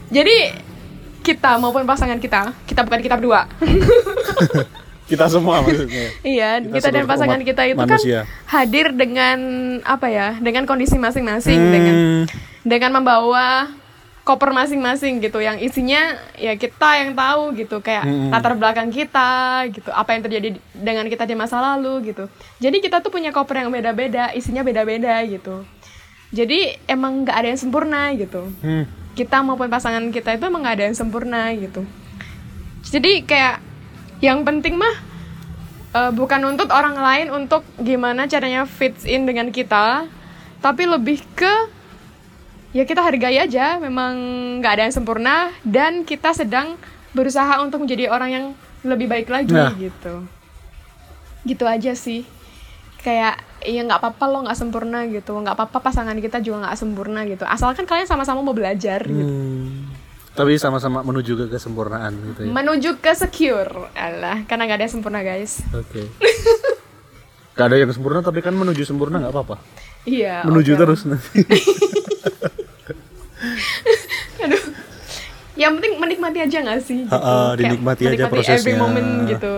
jadi kita maupun pasangan kita kita bukan kita berdua Kita semua maksudnya. iya Kita kita, dan pasangan umat kita itu manusia. kan hadir dengan apa ya dengan kondisi masing-masing Hmm. dengan dengan membawa koper masing-masing gitu yang isinya ya kita yang tahu gitu kayak Hmm. latar belakang kita gitu apa yang terjadi di- dengan kita di masa lalu gitu jadi kita tuh punya koper yang beda-beda isinya beda-beda gitu jadi emang nggak ada yang sempurna gitu Hmm. kita maupun pasangan kita itu emang nggak ada yang sempurna gitu jadi kayak yang penting mah eh, bukan nuntut orang lain untuk gimana caranya fits in dengan kita tapi lebih ke ya kita hargai aja memang nggak ada yang sempurna dan kita sedang berusaha untuk menjadi orang yang lebih baik lagi Nah. gitu gitu aja sih kayak ya nggak apa-apa lo nggak sempurna gitu nggak apa-apa pasangan kita juga nggak sempurna gitu asalkan kalian sama-sama mau belajar gitu Hmm. Tapi sama-sama menuju ke kesempurnaan gitu ya. menuju ke secure alah karena nggak ada yang sempurna guys Oke. Gak ada yang sempurna tapi kan menuju sempurna nggak apa-apa. iya Menuju oke. terus nanti. aduh yang penting menikmati aja nggak sih gitu. Kayak dinikmati aja menikmati every prosesnya. moment gitu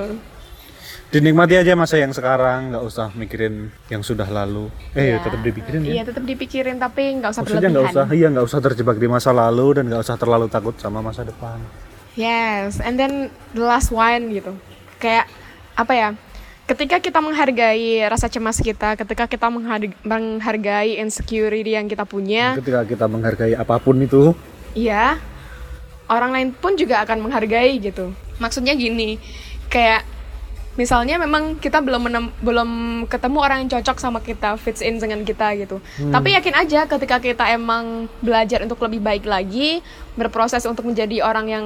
Dinikmati aja masa yang sekarang, nggak usah mikirin yang sudah lalu. Eh, ya, tetap dipikirin ya. iya tetap dipikirin tapi nggak usah Maksudnya nggak berlebihan usah, iya nggak usah terjebak di masa lalu dan nggak usah terlalu takut sama masa depan. Yes, and then the last one gitu. Kayak apa ya? Ketika kita menghargai rasa cemas kita, ketika kita menghar- menghargai insecurity yang kita punya, Ketika kita menghargai apa pun itu, iya, orang lain pun juga akan menghargai gitu maksudnya gini kayak misalnya memang kita belum menem- belum ketemu orang yang cocok sama kita fits in dengan kita gitu. Tapi yakin aja ketika kita emang belajar untuk lebih baik lagi berproses untuk menjadi orang yang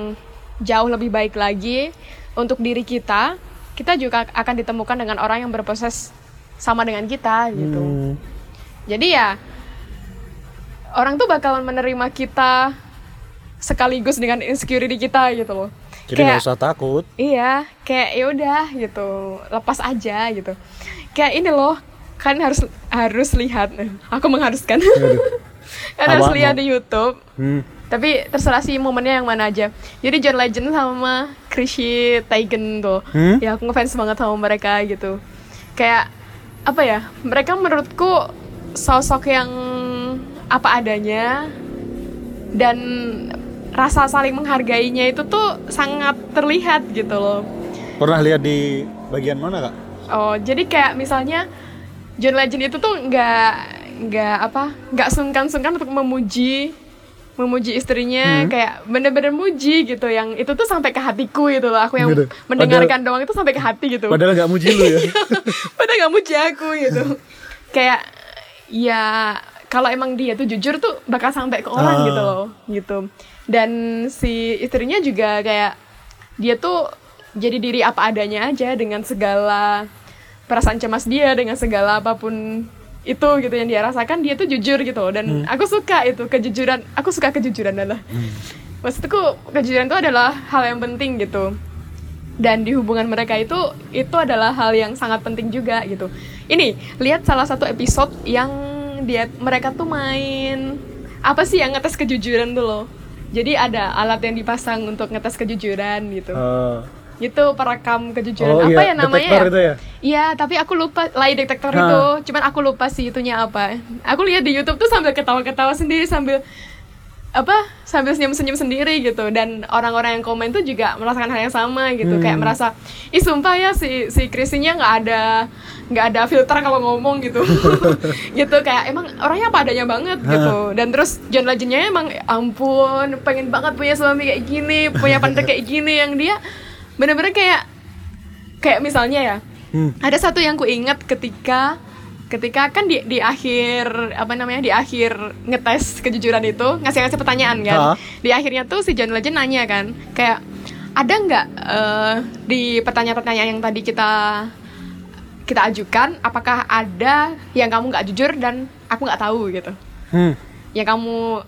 jauh lebih baik lagi untuk diri kita kita juga akan ditemukan dengan orang yang berproses sama dengan kita gitu. Hmm. jadi ya orang tuh bakalan menerima kita sekaligus dengan insecurity kita gitu loh Jadi Kayak- nggak usah takut. Iya, kayak ya udah gitu, lepas aja gitu. Kayak ini loh, kan harus harus lihat. Aku mengharuskan. kan harus lihat di YouTube. Hmm. Tapi terserah sih momennya yang mana aja. Jadi John Legend sama Chrissy Teigen tuh. Hmm? Ya aku ngefans banget sama mereka gitu. Kayak apa ya? Mereka menurutku sosok yang apa adanya dan rasa saling menghargainya itu tuh sangat terlihat gitu loh. Pernah lihat di bagian mana kak? Oh, jadi kayak misalnya John Legend itu tuh nggak nggak apa nggak sungkan-sungkan untuk memuji memuji istrinya kayak bener-bener muji gitu yang itu tuh sampai ke hatiku gitu loh aku yang Gitu. mendengarkan doang itu sampai ke hati gitu Padahal nggak muji lu ya. padahal nggak muji aku gitu kayak ya kalau emang dia tuh jujur tuh bakal sampai ke orang Ah. gitu loh gitu dan si istrinya juga kayak dia tuh jadi diri apa adanya aja dengan segala perasaan cemas dia dengan segala apa pun itu gitu yang dia rasakan dia tuh jujur gitu. Loh dan aku suka itu kejujuran aku suka kejujuran adalah. Maksudku kejujuran itu adalah hal yang penting gitu. Dan di hubungan mereka itu itu adalah hal yang sangat penting juga gitu. Ini lihat salah satu episode yang dia mereka tuh main apa sih yang ngetes kejujuran tuh loh jadi ada alat yang dipasang untuk ngetes kejujuran gitu Eh, itu perekam kejujuran oh apa iya, ya namanya detektor ya? itu ya? Iya, tapi aku lupa lie detector Hah. itu. Cuman aku lupa sih itunya apa. Aku lihat di YouTube tuh sambil ketawa-ketawa sendiri sambil apa? Sambil senyum-senyum sendiri gitu. Dan orang-orang yang komen tuh juga merasakan hal yang sama gitu. Hmm. Kayak merasa, ih sumpah ya si si Chrissy-nya nggak ada nggak ada filter kalau ngomong gitu. gitu kayak emang orangnya apa adanya banget gitu. Dan terus John Legend-nya emang ya ampun pengen banget punya suami kayak gini, punya partner kayak gini yang dia bener-bener kayak kayak misalnya ya Hmm. ada satu yang ku ingat ketika ketika kan di di akhir apa namanya di akhir ngetes kejujuran itu ngasih ngasih pertanyaan kan Hah? di akhirnya tuh si John Legend nanya kan kayak ada nggak eh, di pertanyaan-pertanyaan yang tadi kita kita ajukan apakah ada yang kamu nggak jujur dan aku nggak tahu gitu Hmm. yang kamu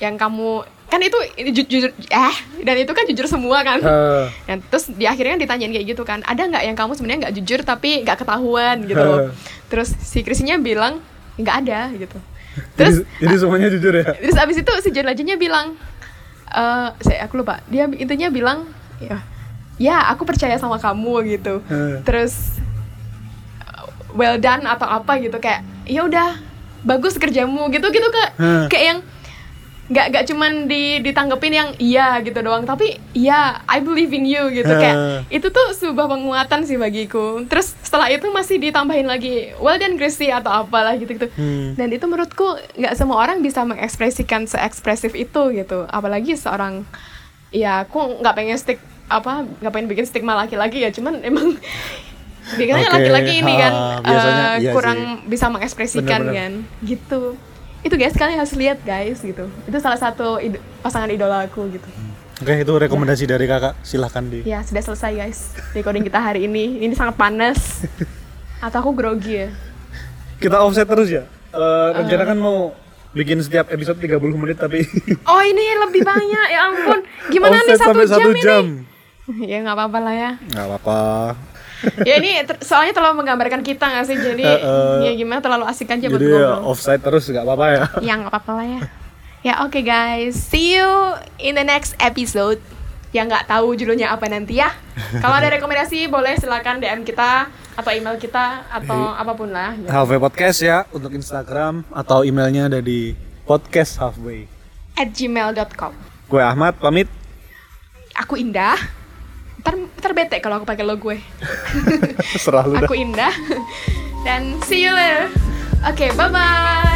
yang kamu kan itu ini ju- jujur eh dan itu kan jujur semua kan. Eh, dan terus di akhirnya ditanyain kayak gitu kan ada nggak yang kamu sebenarnya nggak jujur tapi nggak ketahuan? gitu loh. Terus si Chrisnya bilang nggak ada gitu. Terus jadi, jadi semuanya jujur ya? terus abis itu si John Legendnya bilang eh saya aku lupa. Dia intinya bilang ya ya aku percaya sama kamu gitu. Eh. terus uh, well done atau apa gitu kayak ya udah bagus kerjamu gitu gitu kak. Hmm. kayak yang nggak nggak cuman di ditanggepin yang iya gitu doang tapi iya I believe in you gitu. Kayak itu tuh sebuah penguatan sih bagiku. Terus setelah itu masih ditambahin lagi well done Chrissy atau apalah gitu gitu. Hmm. dan itu menurutku nggak semua orang bisa mengekspresikan seekspresif itu gitu. Apalagi seorang ya aku nggak pengen stick apa nggak pengen bikin stigma laki-laki ya cuman emang bikinnya Oke, laki-laki ini kan ha, biasanya eh, iya kurang sih. bisa mengekspresikan Bener-bener. kan gitu itu guys kalian harus lihat guys gitu itu salah satu id- pasangan idola aku gitu Oke, itu rekomendasi dari kakak. Silahkan di. ya sudah selesai guys recording kita hari ini ini sangat panas atau aku grogi ya Kita offset terus ya. Eh, rencana kan mau bikin setiap episode 30 menit tapi oh ini lebih banyak ya ampun gimana nih offset satu sampai jam, satu ini jam. ya nggak apa-apa lah ya Nggak apa-apa. ya ini ter- soalnya terlalu menggambarkan kita nggak sih jadi Eh, eh. ya gimana terlalu asik aja buat Jadi ya, offside terus nggak apa-apa ya. ya nggak apa-apa lah ya ya oke guys see you in the next episode yang nggak tahu judulnya apa nanti ya kalau ada rekomendasi boleh silakan DM kita atau email kita atau apa pun lah ya. Halfway Podcast ya untuk Instagram atau emailnya ada di podcast halfway. at gmail.com Gue Ahmad pamit. aku indah ntar ntar bete kalau aku pakai lo gue Serah lu dah. aku indah. Dan see you later. Oke bye bye